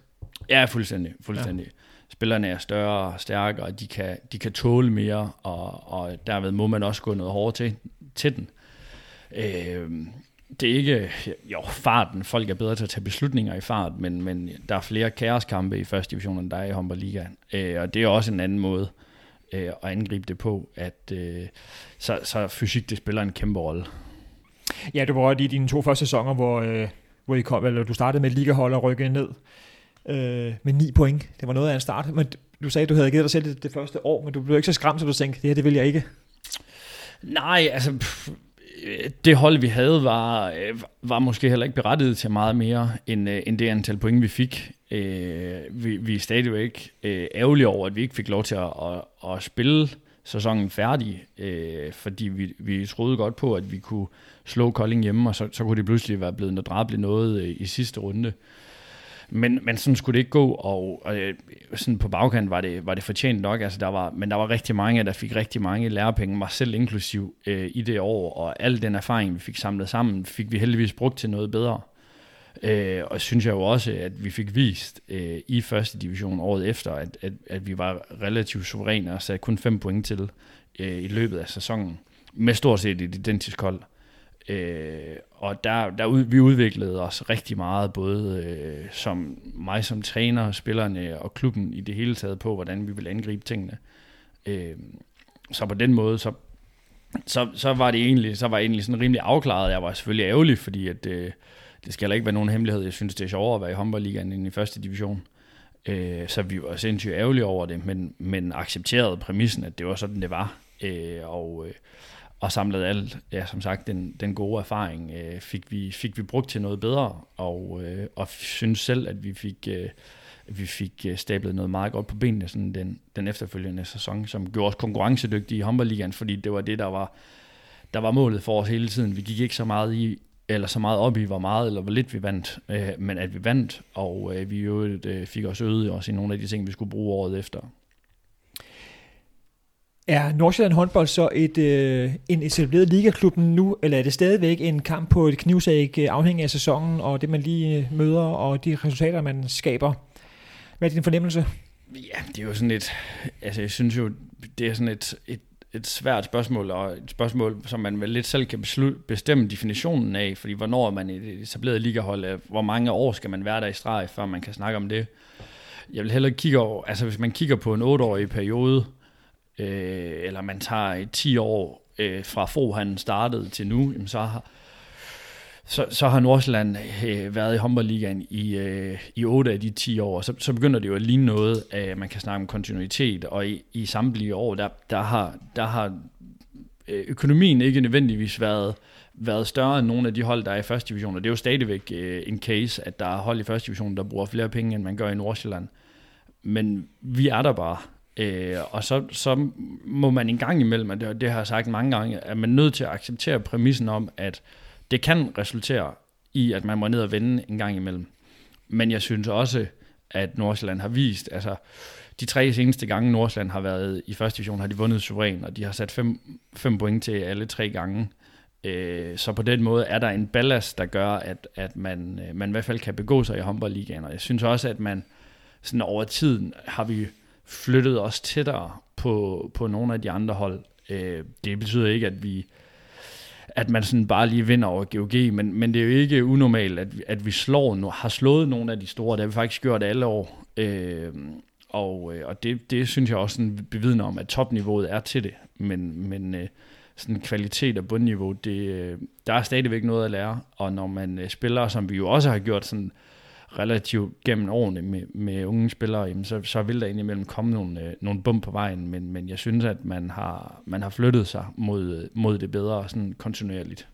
Ja, fuldstændig. fuldstændig. Ja spillerne er større og stærkere, og de kan, de kan tåle mere, og, og derved må man også gå noget hårdere til, til den. Øh, det er ikke, jo, farten, folk er bedre til at tage beslutninger i fart, men, men der er flere kaoskampe i første division, end der er i håndboldligaen. Øh, og det er også en anden måde øh, at angribe det på, at øh, så, så fysik, det spiller en kæmpe rolle. Ja, du var i dine to første sæsoner, hvor, øh, hvor I kom, eller du startede med et ligahold og rykkede ned øh, med 9 point. Det var noget af en start. Men du sagde, at du havde givet dig selv det, det første år, men du blev ikke så skræmt, så du tænkte, det her, det vil jeg ikke. Nej, altså, pff, det hold, vi havde, var, øh, var måske heller ikke berettiget til meget mere, end, øh, end det antal point, vi fik. Øh, vi, vi er stadigvæk øh, ærgerlige over, at vi ikke fik lov til at, at, at spille sæsonen færdig, fordi vi, vi troede godt på, at vi kunne slå Kolding hjemme, og så, så kunne det pludselig være blevet noget drabeligt noget i sidste runde. Men, men sådan skulle det ikke gå, og, og øh, sådan på bagkant var det, var det fortjent nok. Altså, der var, men der var rigtig mange, der fik rigtig mange lærepenge, mig selv inklusiv, øh, i det år, og al den erfaring, vi fik samlet sammen, fik vi heldigvis brugt til noget bedre. Øh, og synes jeg jo også, at vi fik vist øh, i første division året efter, at, at, at vi var relativt suveræne og satte kun fem point til øh, i løbet af sæsonen, med stort set et identisk hold. Øh, Øh, og der, der ud, vi udviklede os rigtig meget, både øh, som mig som træner, spillerne og klubben i det hele taget på, hvordan vi vil angribe tingene. Øh, så på den måde, så, så, så var det egentlig, så var jeg egentlig sådan rimelig afklaret. Jeg var selvfølgelig ærgerlig, fordi at, øh, det skal heller ikke være nogen hemmelighed. Jeg synes, det er sjovere at være i håndboldligaen end i første division. Øh, så vi var sindssygt ærgerlige over det, men, men accepterede præmissen, at det var sådan, det var. Øh, og, øh, og samlet alt, ja, som sagt, den, den gode erfaring øh, fik, vi, fik vi brugt til noget bedre, og, øh, og synes selv, at vi fik, øh, vi fik øh, stablet noget meget godt på benene sådan den, den efterfølgende sæson, som gjorde os konkurrencedygtige i håndboldligaen, fordi det var det, der var, der var målet for os hele tiden. Vi gik ikke så meget i, eller så meget op i, hvor meget eller hvor lidt vi vandt, øh, men at vi vandt, og øh, vi jo øh, fik også øget os i nogle af de ting, vi skulle bruge året efter. Er Nordsjælland håndbold så et, øh, en etableret ligaklub nu, eller er det stadigvæk en kamp på et knivsæg øh, afhængig af sæsonen og det, man lige øh, møder, og de resultater, man skaber? Hvad er din fornemmelse? Ja, det er jo sådan et, altså jeg synes jo, det er sådan et, et, et svært spørgsmål, og et spørgsmål, som man vel lidt selv kan beslut, bestemme definitionen af, fordi hvornår er man et etableret ligahold, øh, hvor mange år skal man være der i streg, før man kan snakke om det. Jeg vil hellere kigge over, altså hvis man kigger på en 8-årig periode, øh, eller man tager 10 år øh, fra Fro han startede til nu, jamen så har, så, så har Nordsjælland øh, været i håndboldligaen i, øh, i 8 af de 10 år, så, så begynder det jo at ligne noget, at man kan snakke om kontinuitet, og i, i samtlige år, der, der har, der har øh, økonomien ikke nødvendigvis været, været større end nogle af de hold, der er i første division, og det er jo stadigvæk øh, en case, at der er hold i første division, der bruger flere penge, end man gør i Nordsjælland. Men vi er der bare, Øh, og så, så må man en gang imellem, og det, det har jeg sagt mange gange, at man er nødt til at acceptere præmissen om, at det kan resultere i, at man må ned og vende en gang imellem. Men jeg synes også, at Nordsjælland har vist, altså de tre seneste gange Nordsjælland har været i første division, har de vundet suveræn, og de har sat fem, fem point til alle tre gange. Øh, så på den måde er der en ballast, der gør, at, at man, øh, man i hvert fald kan begå sig i håndboldligaen. Og jeg synes også, at man sådan over tiden har vi flyttet os tættere på, på nogle af de andre hold. Øh, det betyder ikke, at vi at man sådan bare lige vinder over GOG, men, men det er jo ikke unormalt, at, at vi slår, har slået nogle af de store. Det har vi faktisk gjort alle år. Øh, og, øh, og det, det synes jeg også sådan bevidner om, at topniveauet er til det. Men, men øh, sådan kvalitet og bundniveau, det, øh, der er stadigvæk noget at lære. Og når man øh, spiller, som vi jo også har gjort sådan relativt gennem årene med, med unge spillere, jamen så, så vil der indimellem komme nogle, øh, nogle bump på vejen, men, men jeg synes, at man har, man har flyttet sig mod, øh, mod det bedre sådan kontinuerligt.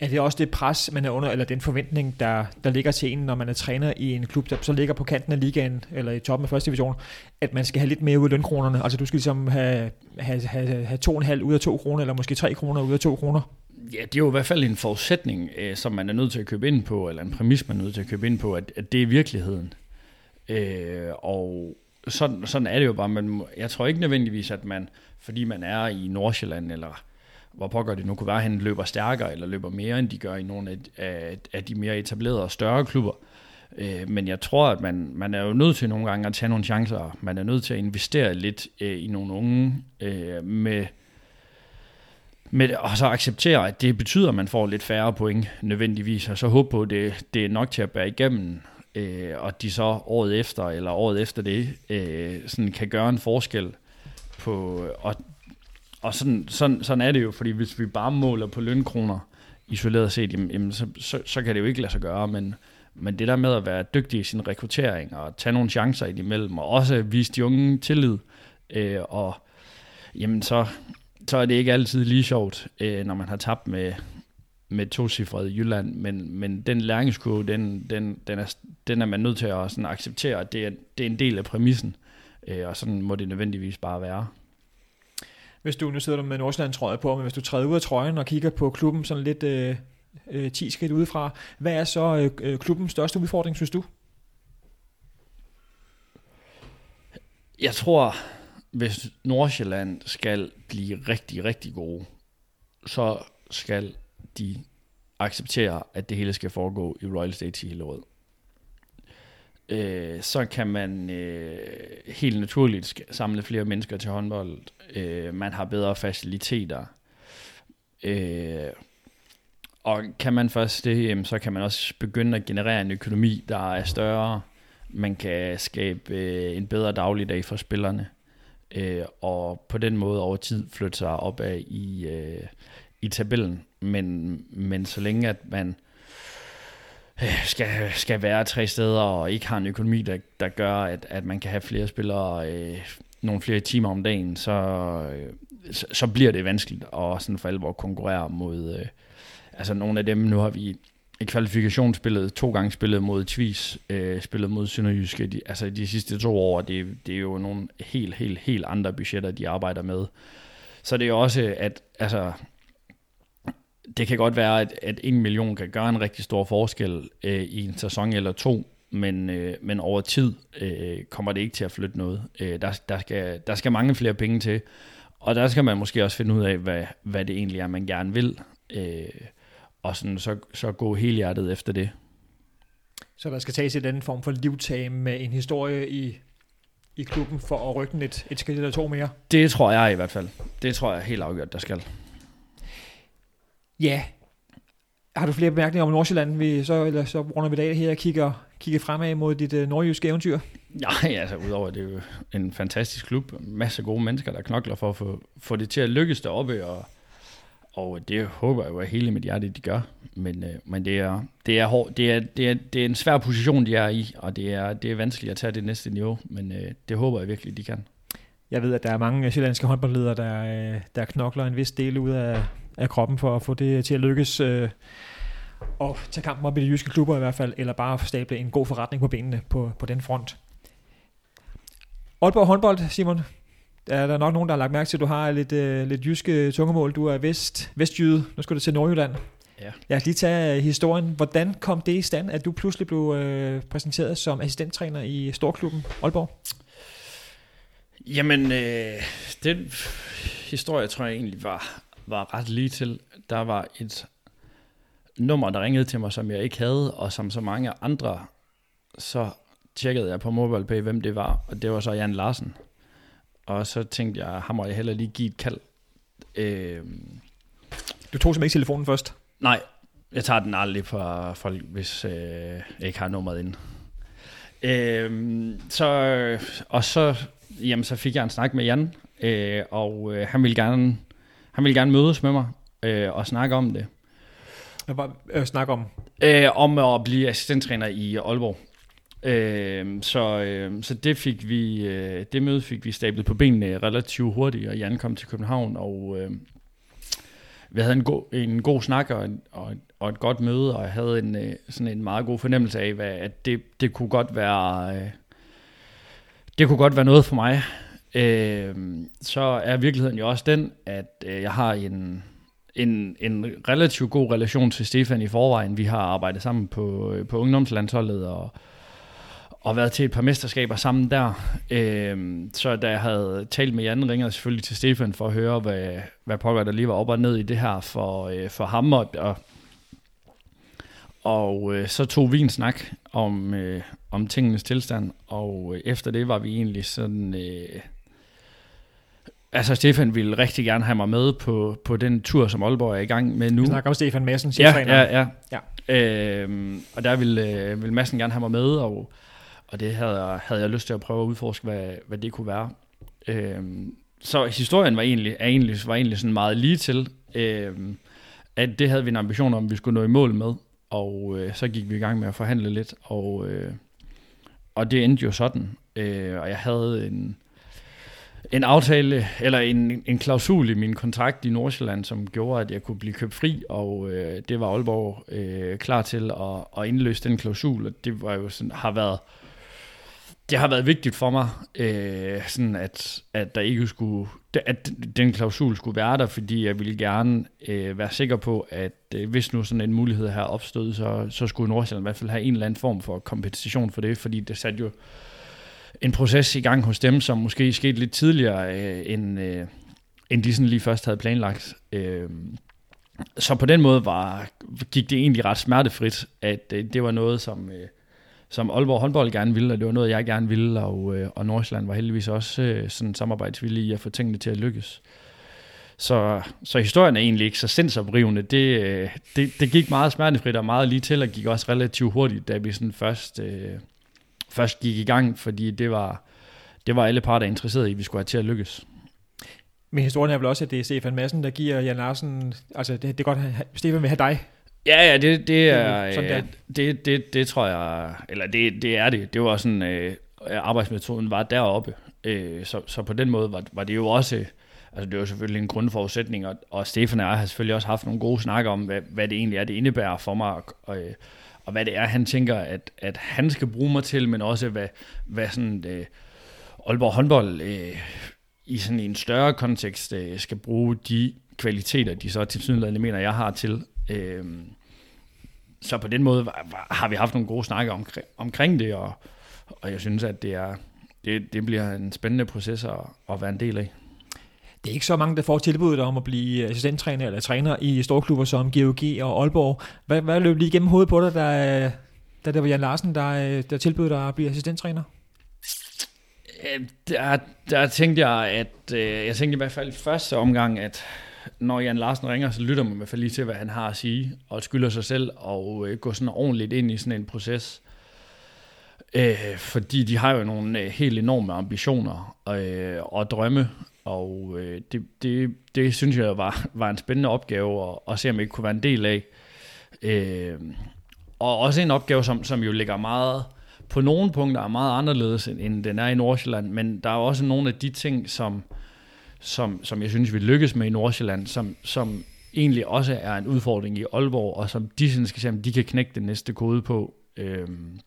Er det også det pres, man er under, eller den forventning, der, der ligger til en, når man er træner i en klub, der så ligger på kanten af ligaen, eller i toppen af første division, at man skal have lidt mere ud af lønkronerne? Altså du skal ligesom have, have, have, have to og en halv ud af to kroner, eller måske tre kroner ud af to kroner? Ja, det er jo i hvert fald en forudsætning, øh, som man er nødt til at købe ind på, eller en præmis, man er nødt til at købe ind på, at, at det er virkeligheden. Øh, og sådan, sådan er det jo bare. Men jeg tror ikke nødvendigvis, at man, fordi man er i Nordsjælland, eller hvor pågår det nu kunne være, at han løber stærkere, eller løber mere, end de gør i nogle af, af, af de mere etablerede og større klubber. Øh, men jeg tror, at man, man er jo nødt til nogle gange at tage nogle chancer. Man er nødt til at investere lidt øh, i nogle unge øh, med med, og så acceptere, at det betyder, at man får lidt færre point nødvendigvis, og så håbe på, at det, det er nok til at bære igennem, øh, og de så året efter, eller året efter det, øh, sådan kan gøre en forskel på, og, og sådan, sådan, sådan er det jo, fordi hvis vi bare måler på lønkroner isoleret set, jamen, jamen så, så, så kan det jo ikke lade sig gøre, men, men det der med at være dygtig i sin rekruttering, og tage nogle chancer indimellem, og også vise de unge tillid, øh, og jamen så, så er det ikke altid lige sjovt, øh, når man har tabt med, med to cifre i Jylland, men, men den læringskurve, den, den, den, er, den er man nødt til at sådan acceptere, at det er, det er en del af præmissen, øh, og sådan må det nødvendigvis bare være. Hvis du, nu sidder du med Nordsjælland trøje på, men hvis du træder ud af trøjen og kigger på klubben sådan lidt øh, øh, 10 skridt udefra, hvad er så øh, øh, klubbens største udfordring, synes du? Jeg tror, hvis Nordsjælland skal blive rigtig, rigtig gode, så skal de acceptere, at det hele skal foregå i Royal State hele året. Øh, så kan man øh, helt naturligt samle flere mennesker til håndbold. Øh, man har bedre faciliteter. Øh, og kan man først det, så kan man også begynde at generere en økonomi, der er større. Man kan skabe øh, en bedre dagligdag for spillerne øh, og på den måde over tid flytte sig opad i, øh, i tabellen. Men, men så længe at man øh, skal, skal være tre steder og ikke har en økonomi, der, der gør, at, at man kan have flere spillere, øh, nogle flere timer om dagen, så, øh, så, så bliver det vanskeligt at sådan for alvor konkurrere mod... Øh, altså nogle af dem, nu har vi i kvalifikationsspillet to gange spillet mod Tvis, øh, spillet mod Sønderjyske, de, altså de sidste to år, det, det er jo nogle helt, helt, helt andre budgetter, de arbejder med. Så det er også, at altså, det kan godt være, at, at en million kan gøre en rigtig stor forskel øh, i en sæson eller to, men, øh, men over tid øh, kommer det ikke til at flytte noget. Øh, der, der, skal, der skal mange flere penge til, og der skal man måske også finde ud af, hvad, hvad det egentlig er, man gerne vil, øh, og sådan, så, så gå helhjertet efter det. Så der skal tages et anden form for livtag med en historie i, i klubben for at rykke den et, et skridt eller to mere? Det tror jeg i hvert fald. Det tror jeg helt afgjort, der skal. Ja. Har du flere bemærkninger om Nordsjælland? Vi, så, eller så runder vi dag her og kigger, kigger fremad mod dit uh, nordjyske eventyr. Nej, altså udover det er jo en fantastisk klub. Masser af gode mennesker, der knokler for at få, få det til at lykkes deroppe, og, og det håber jeg jo af hele mit hjerte, de gør. Men, øh, men det, er, det, er hård, det, er, det, er, det er en svær position, de er i, og det er, det er vanskeligt at tage det næste niveau, men øh, det håber jeg virkelig, de kan. Jeg ved, at der er mange sjællandske håndboldledere, der, øh, der knokler en vis del ud af, af kroppen for at få det til at lykkes. Øh, og tage kampen op i de jyske klubber i hvert fald, eller bare stable en god forretning på benene på, på den front. Aalborg håndbold, Simon. Der er der nok nogen, der har lagt mærke til, at du har lidt, øh, lidt jyske tungemål. Du er vest, vestjyde. Nu skal du til Nordjylland. Ja. Jeg kan lige tage øh, historien. Hvordan kom det i stand, at du pludselig blev øh, præsenteret som assistenttræner i Storklubben Aalborg? Jamen, øh, den historie tror jeg egentlig var, var ret lige til. Der var et nummer, der ringede til mig, som jeg ikke havde, og som så mange andre, så tjekkede jeg på MobilePay, hvem det var, og det var så Jan Larsen. Og så tænkte jeg, ham må jeg heller lige give et kald. Øh, du tog simpelthen ikke telefonen først? Nej, jeg tager den aldrig fra folk, hvis øh, jeg ikke har nummeret inde. Øh, så, og så, jamen, så fik jeg en snak med Jan, øh, og øh, han, ville gerne, han ville gerne mødes med mig øh, og snakke om det. Hvad øh, snakke om? Øh, om at blive assistenttræner i Aalborg. Øh, så, øh, så det fik vi, øh, det møde fik vi stablet på benene relativt hurtigt, og Jan kom til København, og øh, vi havde en god, en god snak og, og, og et godt møde, og jeg havde en, øh, sådan en meget god fornemmelse af, hvad, at det, det kunne godt være øh, det kunne godt være noget for mig. Øh, så er virkeligheden jo også den, at øh, jeg har en, en, en relativt god relation til Stefan i forvejen. Vi har arbejdet sammen på, øh, på ungdomslandsholdet og, og været til et par mesterskaber sammen der. Øh, så da jeg havde talt med Jan, ringede jeg selvfølgelig til Stefan for at høre, hvad, hvad pokker der lige var op og ned i det her for, øh, for ham. Og, og, og øh, så tog vi en snak om, øh, om tingenes tilstand, og øh, efter det var vi egentlig sådan... Øh, Altså, Stefan ville rigtig gerne have mig med på, på den tur, som Aalborg er i gang med nu. Vi snakker om Stefan Madsen, ja, ja, ja, ja. Øhm, og der ville, øh, ville Madsen gerne have mig med, og, og det havde jeg, havde jeg lyst til at prøve at udforske, hvad, hvad det kunne være. Øhm, så historien var egentlig, er egentlig, var egentlig sådan meget lige til, øhm, at det havde vi en ambition om, at vi skulle nå i mål med. Og øh, så gik vi i gang med at forhandle lidt, og, øh, og det endte jo sådan. Øh, og jeg havde en en aftale, eller en, en klausul i min kontrakt i Nordsjælland, som gjorde, at jeg kunne blive købt fri, og øh, det var Aalborg øh, klar til at, at indløse den klausul, og det var jo sådan, har været det har været vigtigt for mig, øh, sådan at, at der ikke skulle, at den klausul skulle være der, fordi jeg ville gerne øh, være sikker på, at øh, hvis nu sådan en mulighed her opstod, så, så skulle Nordsjælland i hvert fald have en eller anden form for kompensation for det, fordi det satte jo en proces i gang hos dem, som måske skete lidt tidligere, øh, end, øh, end de sådan lige først havde planlagt. Øh, så på den måde var, gik det egentlig ret smertefrit, at øh, det var noget, som, øh, som Aalborg håndbold gerne ville, og det var noget, jeg gerne ville, og, øh, og Nordsjælland var heldigvis også øh, sådan samarbejdsvillig i at få tingene til at lykkes. Så, så historien er egentlig ikke så sindsoprivende. Det, øh, det, det gik meget smertefrit og meget lige til, og gik også relativt hurtigt, da vi sådan først... Øh, først gik i gang, fordi det var, det var alle parter interesseret i, at vi skulle have til at lykkes. Men historien er vel også, at det er Stefan Madsen, der giver Jan Larsen, altså det, det er godt, Stefan vil have dig. Ja, ja, det, det er, sådan der. det, det, det tror jeg, eller det, det er det. Det var sådan, øh, arbejdsmetoden var deroppe. Øh, så, så på den måde var, var det jo også, altså det var selvfølgelig en grundforudsætning, og, og Stefan og jeg har selvfølgelig også haft nogle gode snakker om, hvad, hvad det egentlig er, det indebærer for mig, og, og, og hvad det er, han tænker, at, at han skal bruge mig til, men også hvad, hvad sådan øh, Aalborg håndbold øh, i sådan en større kontekst øh, skal bruge de kvaliteter, de så til mener, jeg har til. Øh, så på den måde har vi haft nogle gode snakke omkring, omkring det, og, og jeg synes, at det, er, det, det bliver en spændende proces at, at være en del af. Det er ikke så mange, der får tilbuddet om at blive assistenttræner eller træner i storklubber som GOG og Aalborg. Hvad, hvad løb lige igennem hovedet på dig, da, da det var Jan Larsen, der, der tilbød dig at blive assistenttræner? Øh, der, der tænkte jeg, at øh, jeg tænkte i hvert fald i første omgang, at når Jan Larsen ringer, så lytter man i hvert fald lige til, hvad han har at sige, og skylder sig selv og øh, gå sådan ordentligt ind i sådan en proces. Øh, fordi de har jo nogle øh, helt enorme ambitioner øh, og drømme, og øh, det, det, det synes jeg var, var en spændende opgave at, at se, om jeg kunne være en del af. Øh, og også en opgave, som, som jo ligger meget på nogle punkter er meget anderledes, end den er i Nordsjælland, men der er også nogle af de ting, som, som, som jeg synes, vi lykkes med i Nordsjælland, som, som egentlig også er en udfordring i Aalborg, og som de sådan skal se, om de kan knække den næste kode på. Øhm,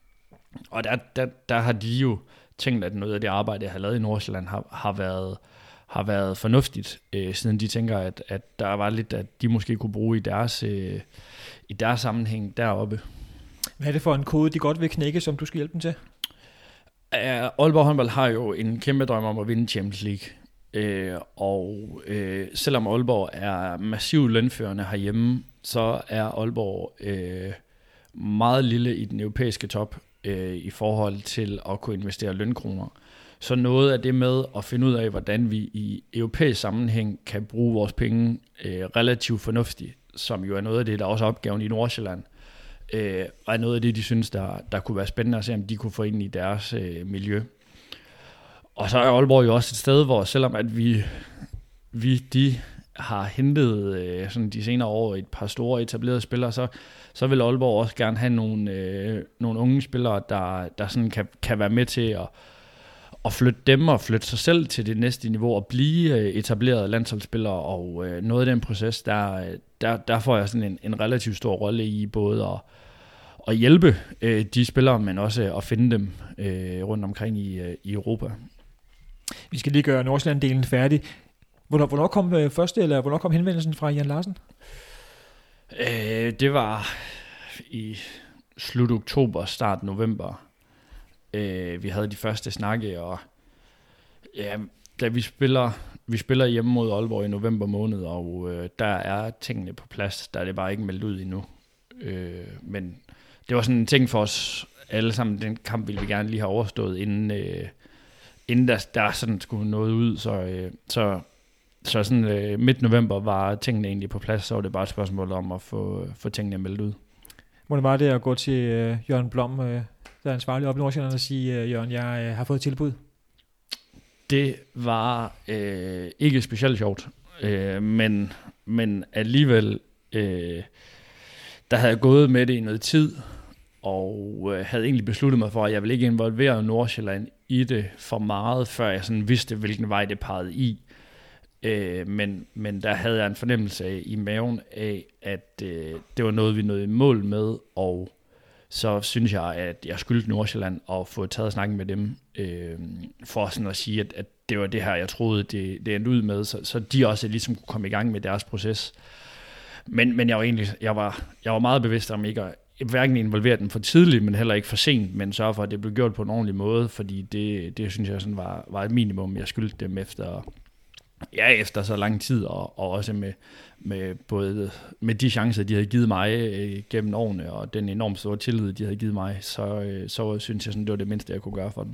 og der, der, der har de jo tænkt, at noget af det arbejde, jeg har lavet i Nordsjælland, har, har været har været fornuftigt, øh, siden de tænker, at, at der var lidt, at de måske kunne bruge i deres, øh, i deres sammenhæng deroppe. Hvad er det for en kode, de godt vil knække, som du skal hjælpe dem til? Uh, Aalborg håndbold har jo en kæmpe drøm om at vinde Champions League. Øh, og øh, selvom Aalborg er massivt lønførende herhjemme, så er Aalborg øh, meget lille i den europæiske top øh, i forhold til at kunne investere lønkroner. Så noget af det med at finde ud af, hvordan vi i europæisk sammenhæng kan bruge vores penge øh, relativt fornuftigt, som jo er noget af det, der er også opgaven i Nordsjælland, øh, og er noget af det, de synes, der, der kunne være spændende at se, om de kunne få ind i deres øh, miljø. Og så er Aalborg jo også et sted, hvor selvom at vi, vi de har hentet øh, sådan de senere år et par store etablerede spillere, så, så vil Aalborg også gerne have nogle, øh, nogle unge spillere, der, der sådan kan, kan være med til at, at flytte dem og flytte sig selv til det næste niveau og blive øh, etablerede landsholdsspillere. Og øh, noget af den proces, der, der, der får jeg sådan en, en relativt stor rolle i både at, at hjælpe øh, de spillere, men også at finde dem øh, rundt omkring i, øh, i Europa. Vi skal lige gøre Nordsjælland-delen færdig. Hvornår, hvornår kom øh, første, eller hvornår kom henvendelsen fra Jan Larsen? Øh, det var i slut oktober, start november. Øh, vi havde de første snakke, og ja, da vi spiller, vi spiller hjemme mod Aalborg i november måned, og øh, der er tingene på plads, der er det bare ikke meldt ud endnu. Øh, men det var sådan en ting for os alle sammen. Den kamp ville vi gerne lige have overstået, inden, øh, inden der, der sådan skulle noget ud. Så, øh, så, så sådan øh, midt november var tingene egentlig på plads, så var det bare et spørgsmål om at få, få tingene meldt ud. Hvordan var det at gå til øh, Jørgen Blom, øh, der er ansvarlig op i Nordsjælland, og sige, øh, Jørgen, jeg øh, har fået tilbud? Det var øh, ikke specielt sjovt, øh, men, men alligevel, øh, der havde jeg gået med det i noget tid, og øh, havde egentlig besluttet mig for, at jeg ville ikke involvere Nordsjælland i det for meget, før jeg sådan vidste, hvilken vej det pegede i. Øh, men, men der havde jeg en fornemmelse af, i maven af, at øh, det var noget, vi nåede i mål med, og så synes jeg, at jeg skyldte Nordsjælland at få taget snakken med dem, øh, for sådan at sige, at, at det var det her, jeg troede, det, det endte ud med, så, så de også ligesom kunne komme i gang med deres proces. Men, men jeg var egentlig jeg var, jeg var meget bevidst om ikke at hverken involvere den for tidligt, men heller ikke for sent, men sørge for, at det blev gjort på en ordentlig måde, fordi det, det synes jeg sådan var, var et minimum, jeg skyldte dem efter, ja, efter så lang tid, og, og også med, med både med de chancer, de havde givet mig øh, gennem årene, og den enormt store tillid, de havde givet mig, så, øh, så synes jeg sådan, det var det mindste, jeg kunne gøre for dem.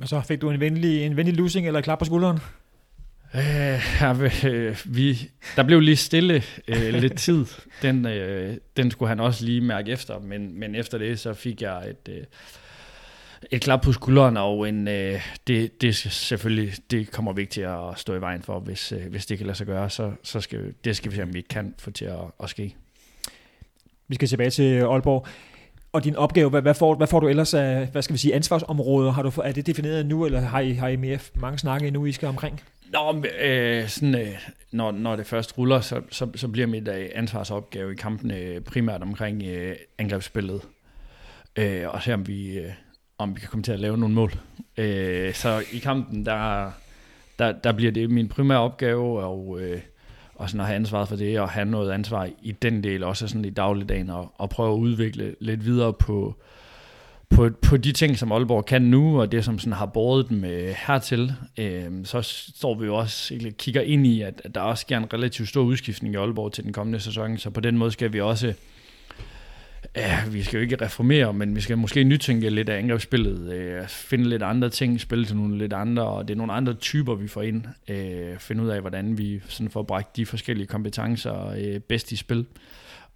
Og så fik du en venlig, en venlig losing eller klap på skulderen? Øh, øh, vi, der blev lige stille øh, lidt tid. Den, øh, den skulle han også lige mærke efter, men, men efter det, så fik jeg et, øh, et klap på skulderen, og en, øh, det, det selvfølgelig det kommer vi ikke til at stå i vejen for, hvis, øh, hvis det kan lade sig gøre, så, så skal, det skal vi se, om vi kan få til at, at ske. Vi skal tilbage til Aalborg. Og din opgave, hvad, hvad, får, hvad får du ellers af, hvad skal vi sige, ansvarsområder? Har du, er det defineret nu, eller har I, har I mere mange snakke endnu, I skal omkring? Nå, øh, sådan, øh, når, når det først ruller, så, så, så bliver mit øh, ansvarsopgave i kampene øh, primært omkring øh, angrebsspillet. Øh, og se om vi, øh, om vi kan komme til at lave nogle mål. Øh, så i kampen, der, der, der bliver det min primære opgave, og, øh, og sådan at have ansvaret for det, og have noget ansvar i den del, også sådan i dagligdagen, og, og prøve at udvikle lidt videre på, på, på de ting, som Aalborg kan nu, og det, som sådan har båret dem øh, hertil, øh, så står vi jo også og kigger ind i, at, at der også sker en relativt stor udskiftning i Aalborg til den kommende sæson, så på den måde skal vi også Ja, vi skal jo ikke reformere, men vi skal måske nytænke lidt af angrebsspillet, øh, finde lidt andre ting, spille til nogle lidt andre, og det er nogle andre typer, vi får ind, øh, finde ud af, hvordan vi sådan får bragt de forskellige kompetencer øh, bedst i spil.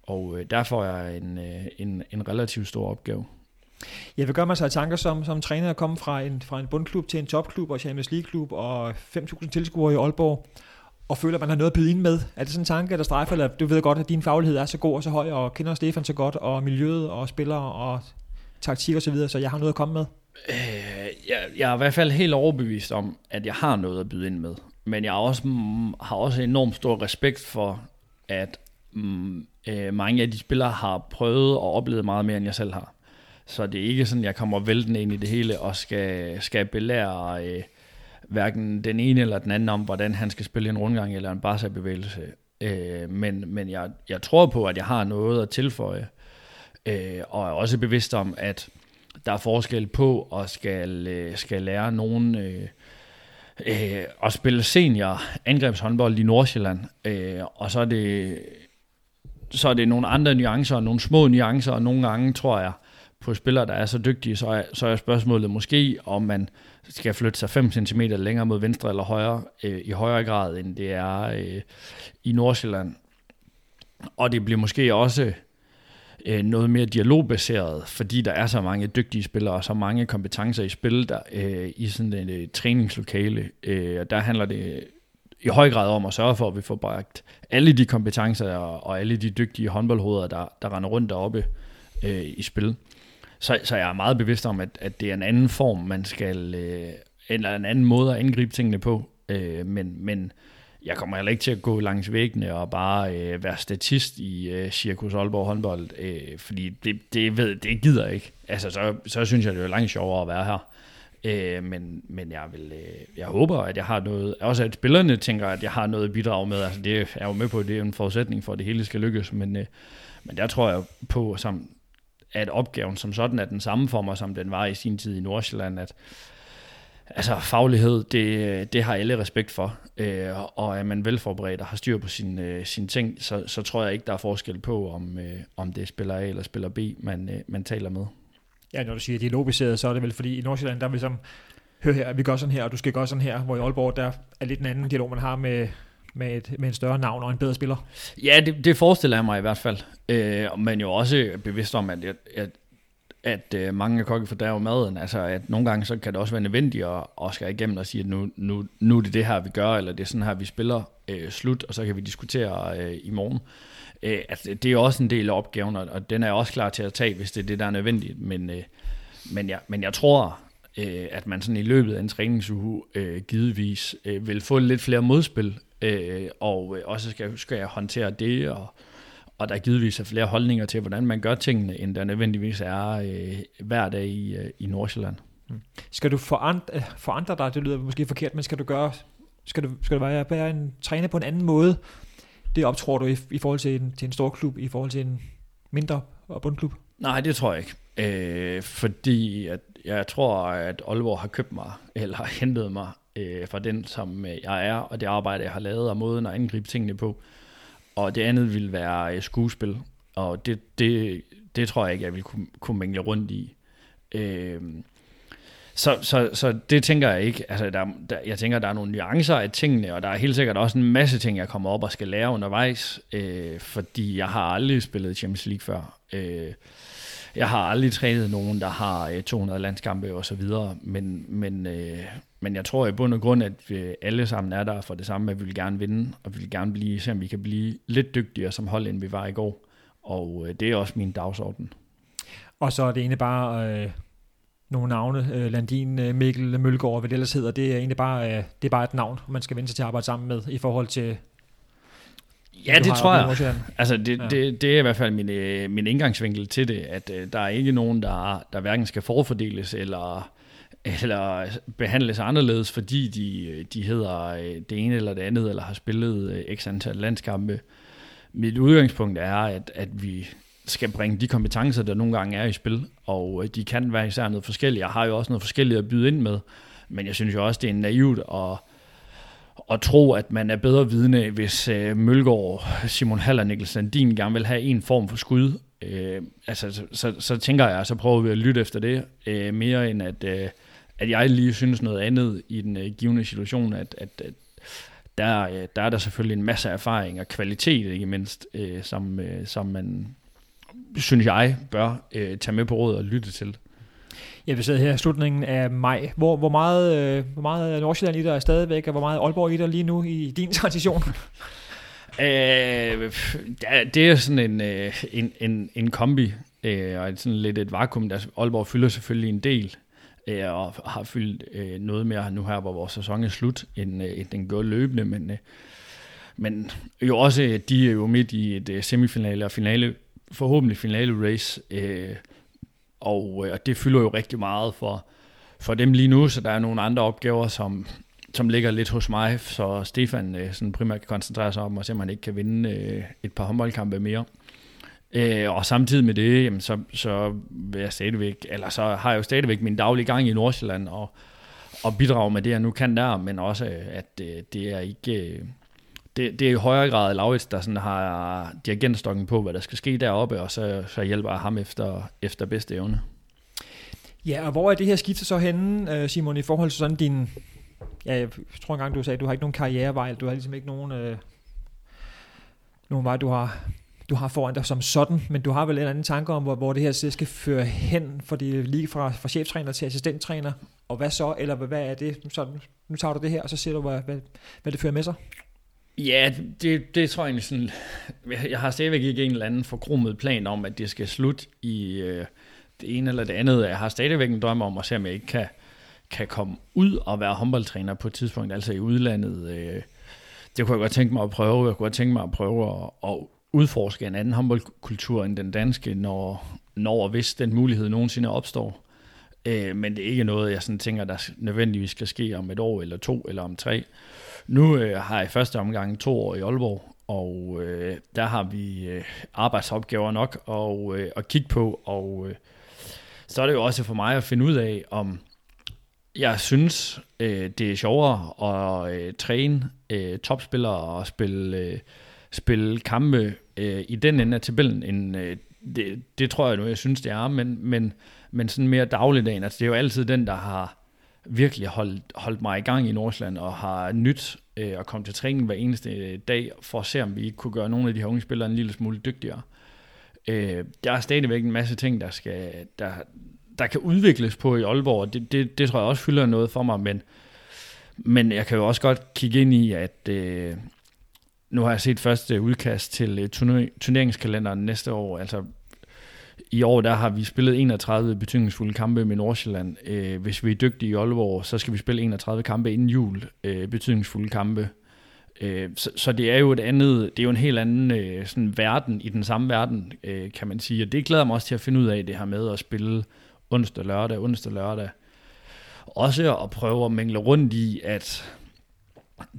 Og øh, derfor er en, øh, en, en relativt stor opgave. Jeg vil gøre mig sig tanker som, som træner at komme fra en, fra en bundklub til en topklub og Champions League-klub og 5.000 tilskuere i Aalborg og føler, at man har noget at byde ind med? Er det sådan en tanke, der strejfer, eller du ved godt, at din faglighed er så god og så høj, og kender Stefan så godt, og miljøet og spillere og taktik og så videre, så jeg har noget at komme med? Øh, jeg, jeg er i hvert fald helt overbevist om, at jeg har noget at byde ind med. Men jeg har også, mm, har også enormt stor respekt for, at mm, øh, mange af de spillere har prøvet og oplevet meget mere, end jeg selv har. Så det er ikke sådan, at jeg kommer væltende ind i det hele og skal, skal belære øh, hverken den ene eller den anden om, hvordan han skal spille en rundgang eller en barsa-bevægelse. Øh, men men jeg, jeg tror på, at jeg har noget at tilføje, øh, og er også bevidst om, at der er forskel på at skal, øh, skal lære nogen øh, øh, at spille senior angrebshåndbold i Nordsjælland, øh, og så er det så er det nogle andre nuancer, nogle små nuancer, og nogle gange tror jeg, på spillere, der er så dygtige, så er, så er spørgsmålet måske, om man skal flytte sig 5 cm længere mod venstre eller højre, øh, i højere grad, end det er øh, i Nordsjælland. Og det bliver måske også øh, noget mere dialogbaseret, fordi der er så mange dygtige spillere og så mange kompetencer i spil der, øh, i sådan et øh, træningslokale. Øh, der handler det i høj grad om at sørge for, at vi får bragt alle de kompetencer og, og alle de dygtige håndboldhoveder, der, der render rundt deroppe øh, i spil. Så, så jeg er meget bevidst om, at, at det er en anden form, man skal, øh, eller en anden måde at angribe tingene på. Øh, men, men jeg kommer heller ikke til at gå langs væggene og bare øh, være statist i øh, Cirkus Aalborg håndbold, øh, fordi det, det, ved, det gider jeg ikke. Altså, så, så synes jeg, det er langt sjovere at være her. Øh, men, men jeg, vil, øh, jeg håber, at jeg har noget, også at spillerne tænker, at jeg har noget at bidrage med. Altså, det er jeg jo med på, at det er en forudsætning for, at det hele skal lykkes, men, øh, men der tror jeg på, som, at opgaven som sådan er den samme for mig, som den var i sin tid i Nordsjælland, at altså faglighed, det, det har alle respekt for, øh, og er man velforberedt og har styr på sine øh, sin ting, så, så tror jeg ikke, der er forskel på, om, øh, om det er spiller A eller spiller B, man, øh, man taler med. Ja, når du siger dialogbaseret, så er det vel fordi i Nordsjælland, der er vi som, hør her, vi gør sådan her, og du skal gøre sådan her, hvor i Aalborg, der er lidt en anden dialog, man har med, med, et, med en større navn og en bedre spiller. Ja, det, det forestiller jeg mig i hvert fald. Øh, men jo også bevidst om, at, at, at, at mange kokke fordærver maden. Altså, at nogle gange så kan det også være nødvendigt at, at skære igennem og sige, at nu, nu, nu er det det her, vi gør, eller det er sådan her, vi spiller øh, slut, og så kan vi diskutere øh, i morgen. Øh, altså, det er også en del af opgaven, og, og den er jeg også klar til at tage, hvis det er det, der er nødvendigt. Men, øh, men, jeg, men jeg tror, øh, at man sådan i løbet af en træningsuge øh, givetvis øh, vil få lidt flere modspil, øh, og øh, også skal, skal jeg håndtere det, og, og der er givetvis flere holdninger til, hvordan man gør tingene, end der nødvendigvis er øh, hver dag i, øh, i Nordsjælland. Mm. Skal du forandre, øh, forandre dig, det lyder måske forkert, men skal du gøre, skal du, skal du være, være en træner på en anden måde? Det optror du i, i forhold til en, til en stor klub, i forhold til en mindre bundklub? Nej, det tror jeg ikke. Øh, fordi at jeg tror, at Aalborg har købt mig, eller hentet mig øh, fra den, som øh, jeg er, og det arbejde, jeg har lavet, og måden at angribe tingene på. Og det andet vil være øh, skuespil, og det, det, det tror jeg ikke, jeg vil kunne, kunne mængle rundt i. Øh, så, så, så det tænker jeg ikke. Altså, der, der, jeg tænker, der er nogle nuancer af tingene, og der er helt sikkert også en masse ting, jeg kommer op og skal lære undervejs, øh, fordi jeg har aldrig spillet Champions League før. Øh, jeg har aldrig trænet nogen, der har øh, 200 landskampe og så videre, men, men, øh, men jeg tror i bund og grund, at vi alle sammen er der for det samme, at vi vil gerne vinde, og vi vil gerne blive, se om vi kan blive lidt dygtigere som hold, end vi var i går. Og øh, det er også min dagsorden. Og så er det egentlig bare øh, nogle navne, øh, Landin, øh, Mikkel, Mølgaard, hvad det ellers hedder, det er egentlig bare, øh, det er bare et navn, man skal vende sig til at arbejde sammen med i forhold til Ja, det tror jeg. Altså, det, ja. det, det er i hvert fald min, min indgangsvinkel til det, at uh, der er ikke nogen, der, der hverken skal forfordeles eller eller behandles anderledes, fordi de, øh, de hedder øh, det ene eller det andet, eller har spillet øh, x antal landskampe. Mit udgangspunkt er, at, at vi skal bringe de kompetencer, der nogle gange er i spil, og de kan være især noget forskelligt. Jeg har jo også noget forskelligt at byde ind med, men jeg synes jo også, det er naivt at, at tro, at man er bedre vidne, hvis Mølgaard, Simon Haller og Niklas Sandin gerne vil have en form for skud. Øh, altså, så, så, så tænker jeg, så prøver vi at lytte efter det, øh, mere end at, Øh, at jeg lige synes noget andet i den uh, givende situation, at, at, at der, uh, der er der selvfølgelig en masse erfaring og kvalitet, ikke mindst, uh, som, uh, som man, synes jeg, bør uh, tage med på råd og lytte til. Ja, vi sidder her i slutningen af maj. Hvor, hvor meget, øh, hvor meget Nordsjælland i dig er stadigvæk, og hvor meget Aalborg i dig lige nu i din transition? øh, det er sådan en, øh, en, en, en kombi, øh, og sådan lidt et vakuum. Der, Aalborg fylder selvfølgelig en del, øh, og har fyldt øh, noget mere nu her, hvor vores sæson er slut, end, øh, end den går løbende, men, øh, men jo også, øh, de er jo midt i et øh, semifinale og finale, forhåbentlig finale race, øh, og, øh, og det fylder jo rigtig meget for, for dem lige nu, så der er nogle andre opgaver, som, som ligger lidt hos mig, så Stefan øh, sådan primært kan koncentrere sig om, at se, om han ikke kan vinde øh, et par håndboldkampe mere. Øh, og samtidig med det, jamen, så, så vil jeg stadigvæk, eller så har jeg jo stadigvæk min daglige gang i Nordsjælland, og, og bidrage med det, jeg nu kan der, men også, at øh, det er ikke... Øh, det, det er i højere grad Laurits, der sådan har dirigentstokken på, hvad der skal ske deroppe, og så, så hjælper jeg ham efter, efter bedste evne. Ja, og hvor er det her skifte så henne, øh, Simon, i forhold til sådan din... Ja, jeg tror engang, du sagde, at du har ikke nogen karrierevej, du har ligesom ikke nogen, øh, nogen vej, du har, du har foran dig som sådan, men du har vel en anden tanke om, hvor, hvor det her skal føre hen, for det lige fra, fra cheftræner til assistenttræner, og hvad så, eller hvad, hvad er det? Så, nu tager du det her, og så ser du, hvad, hvad, hvad det fører med sig. Ja, det, det tror jeg egentlig sådan... Jeg har stadigvæk ikke en eller anden forkrummet plan om, at det skal slutte i øh, det ene eller det andet. Jeg har stadigvæk en drøm om at se, om jeg ikke kan, kan komme ud og være håndboldtræner på et tidspunkt, altså i udlandet. Øh, det kunne jeg godt tænke mig at prøve. Jeg kunne godt tænke mig at prøve at, at udforske en anden håndboldkultur end den danske, når, når og hvis den mulighed nogensinde opstår. Øh, men det er ikke noget, jeg sådan tænker, der nødvendigvis skal ske om et år, eller to, eller om tre. Nu øh, har jeg i første omgang to år i Aalborg, og øh, der har vi øh, arbejdsopgaver nok og, øh, at kigge på, og øh, så er det jo også for mig at finde ud af, om jeg synes, øh, det er sjovere at øh, træne øh, topspillere og spille, øh, spille kampe øh, i den ende af tabellen, end øh, det, det tror jeg nu, jeg synes, det er, men, men, men sådan mere dagligdagen, altså det er jo altid den, der har virkelig holdt, holdt mig i gang i Nordsjælland og har nyt øh, at komme til træning hver eneste dag for at se, om vi ikke kunne gøre nogle af de her unge spillere en lille smule dygtigere. Øh, der er stadigvæk en masse ting, der, skal, der, der kan udvikles på i Aalborg, og det, det, det tror jeg også fylder noget for mig, men, men jeg kan jo også godt kigge ind i, at øh, nu har jeg set første udkast til øh, turneringskalenderen næste år, altså i år der har vi spillet 31 betydningsfulde kampe med Nordsjælland. Øh, hvis vi er dygtige i Aalborg, så skal vi spille 31 kampe inden jul, øh, betydningsfulde kampe. Øh, så, så det er jo et andet, det er jo en helt anden øh, sådan verden i den samme verden, øh, kan man sige. Og det glæder mig også til at finde ud af, det her med at spille onsdag, lørdag, onsdag, lørdag. Også at prøve at mængle rundt i, at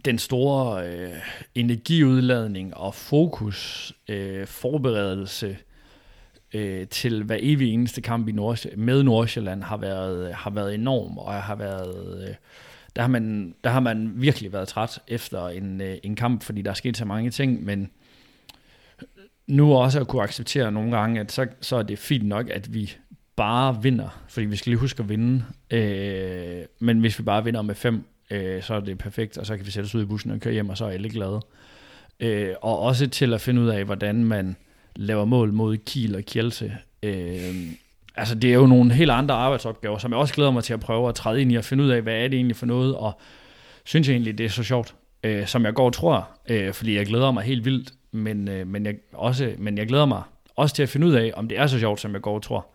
den store øh, energiudladning og fokus, øh, forberedelse, øh, til hver evig eneste kamp i Nord med Nordsjælland har været, har været enorm, og har været, øh, der, har man, der har man virkelig været træt efter en, øh, en kamp, fordi der er sket så mange ting, men nu også at kunne acceptere nogle gange, at så, så er det fint nok, at vi bare vinder, fordi vi skal lige huske at vinde, øh, men hvis vi bare vinder med fem, øh, så er det perfekt, og så kan vi sætte os ud i bussen og køre hjem, og så er alle glade. Øh, og også til at finde ud af, hvordan man laver mål mod Kiel og Kjelse. Øh, altså det er jo nogle helt andre arbejdsopgaver, som jeg også glæder mig til at prøve at træde ind i og finde ud af, hvad er det egentlig for noget, og synes jeg egentlig, det er så sjovt, øh, som jeg går og tror, øh, fordi jeg glæder mig helt vildt, men, øh, men, jeg også, men jeg glæder mig også til at finde ud af, om det er så sjovt, som jeg går og tror.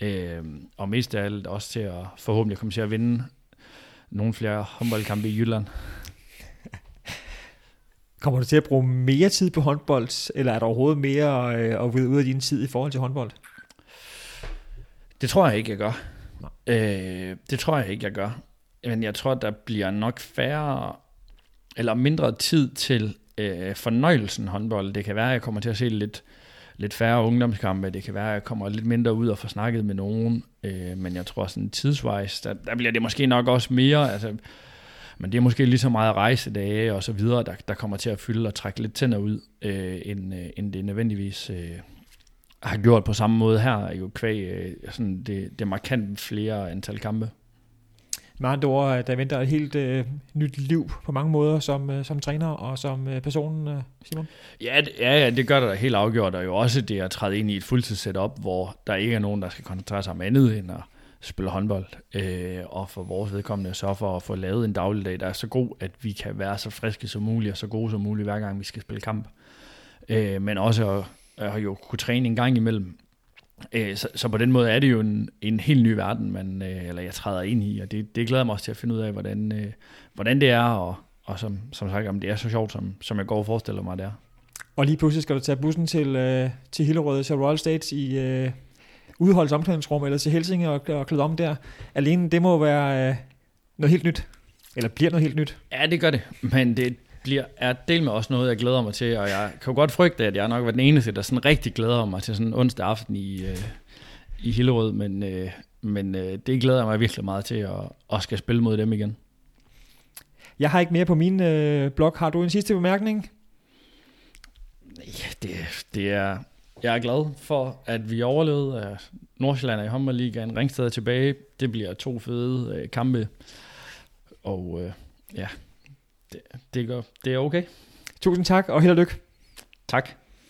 Øh, og mest af alt også til at forhåbentlig komme til at vinde nogle flere håndboldkampe i Jylland. Kommer du til at bruge mere tid på håndbold, eller er der overhovedet mere øh, at vide ud af din tid i forhold til håndbold? Det tror jeg ikke, jeg gør. Øh, det tror jeg ikke, jeg gør. Men jeg tror, der bliver nok færre eller mindre tid til øh, fornøjelsen håndbold. Det kan være, at jeg kommer til at se lidt, lidt færre ungdomskampe. Det kan være, at jeg kommer lidt mindre ud og få snakket med nogen. Øh, men jeg tror sådan tidsvejs, der, der bliver det måske nok også mere. Altså, men det er måske lige så meget rejsedage og så videre, der, der kommer til at fylde og trække lidt tænder ud, øh, end, øh, end det nødvendigvis øh, har gjort på samme måde her, jo kvæg øh, sådan det, det markant flere antal kampe. Med andre ord, øh, der venter et helt øh, nyt liv på mange måder som, øh, som træner og som øh, person, øh, Simon? Ja, ja, ja, det gør der helt afgjort, og jo også det at træde ind i et fuldtidssetup, hvor der ikke er nogen, der skal koncentrere sig om andet end at spille håndbold, øh, og for vores vedkommende så for at få lavet en dagligdag, der er så god, at vi kan være så friske som muligt og så gode som muligt, hver gang vi skal spille kamp. Øh, men også at, at jo kunne træne en gang imellem. Øh, så, så på den måde er det jo en, en helt ny verden, man, øh, eller jeg træder ind i, og det, det glæder mig også til at finde ud af, hvordan, øh, hvordan det er, og, og som, som sagt, om det er så sjovt, som, som jeg går og forestiller mig, det er. Og lige pludselig skal du tage bussen til, øh, til Hillerød, til Royal States i øh, udholdsomklædningsrum, eller til Helsinge og, og klæde om der. Alene det må være øh, noget helt nyt, eller bliver noget helt nyt. Ja, det gør det, men det bliver, er del med også noget, jeg glæder mig til, og jeg kan jo godt frygte, at jeg nok var den eneste, der sådan rigtig glæder mig til sådan en onsdag aften i, øh, i Hillerød, men, øh, men øh, det glæder jeg mig virkelig meget til, at, at skal spille mod dem igen. Jeg har ikke mere på min øh, blog. Har du en sidste bemærkning? Ja, det, det er... Jeg er glad for, at vi overlevede. At Nordsjælland er i håndboldligaen. Ringsted er tilbage. Det bliver to fede øh, kampe. Og øh, ja, det, det, går, det er okay. Tusind tak, og held og lykke. Tak.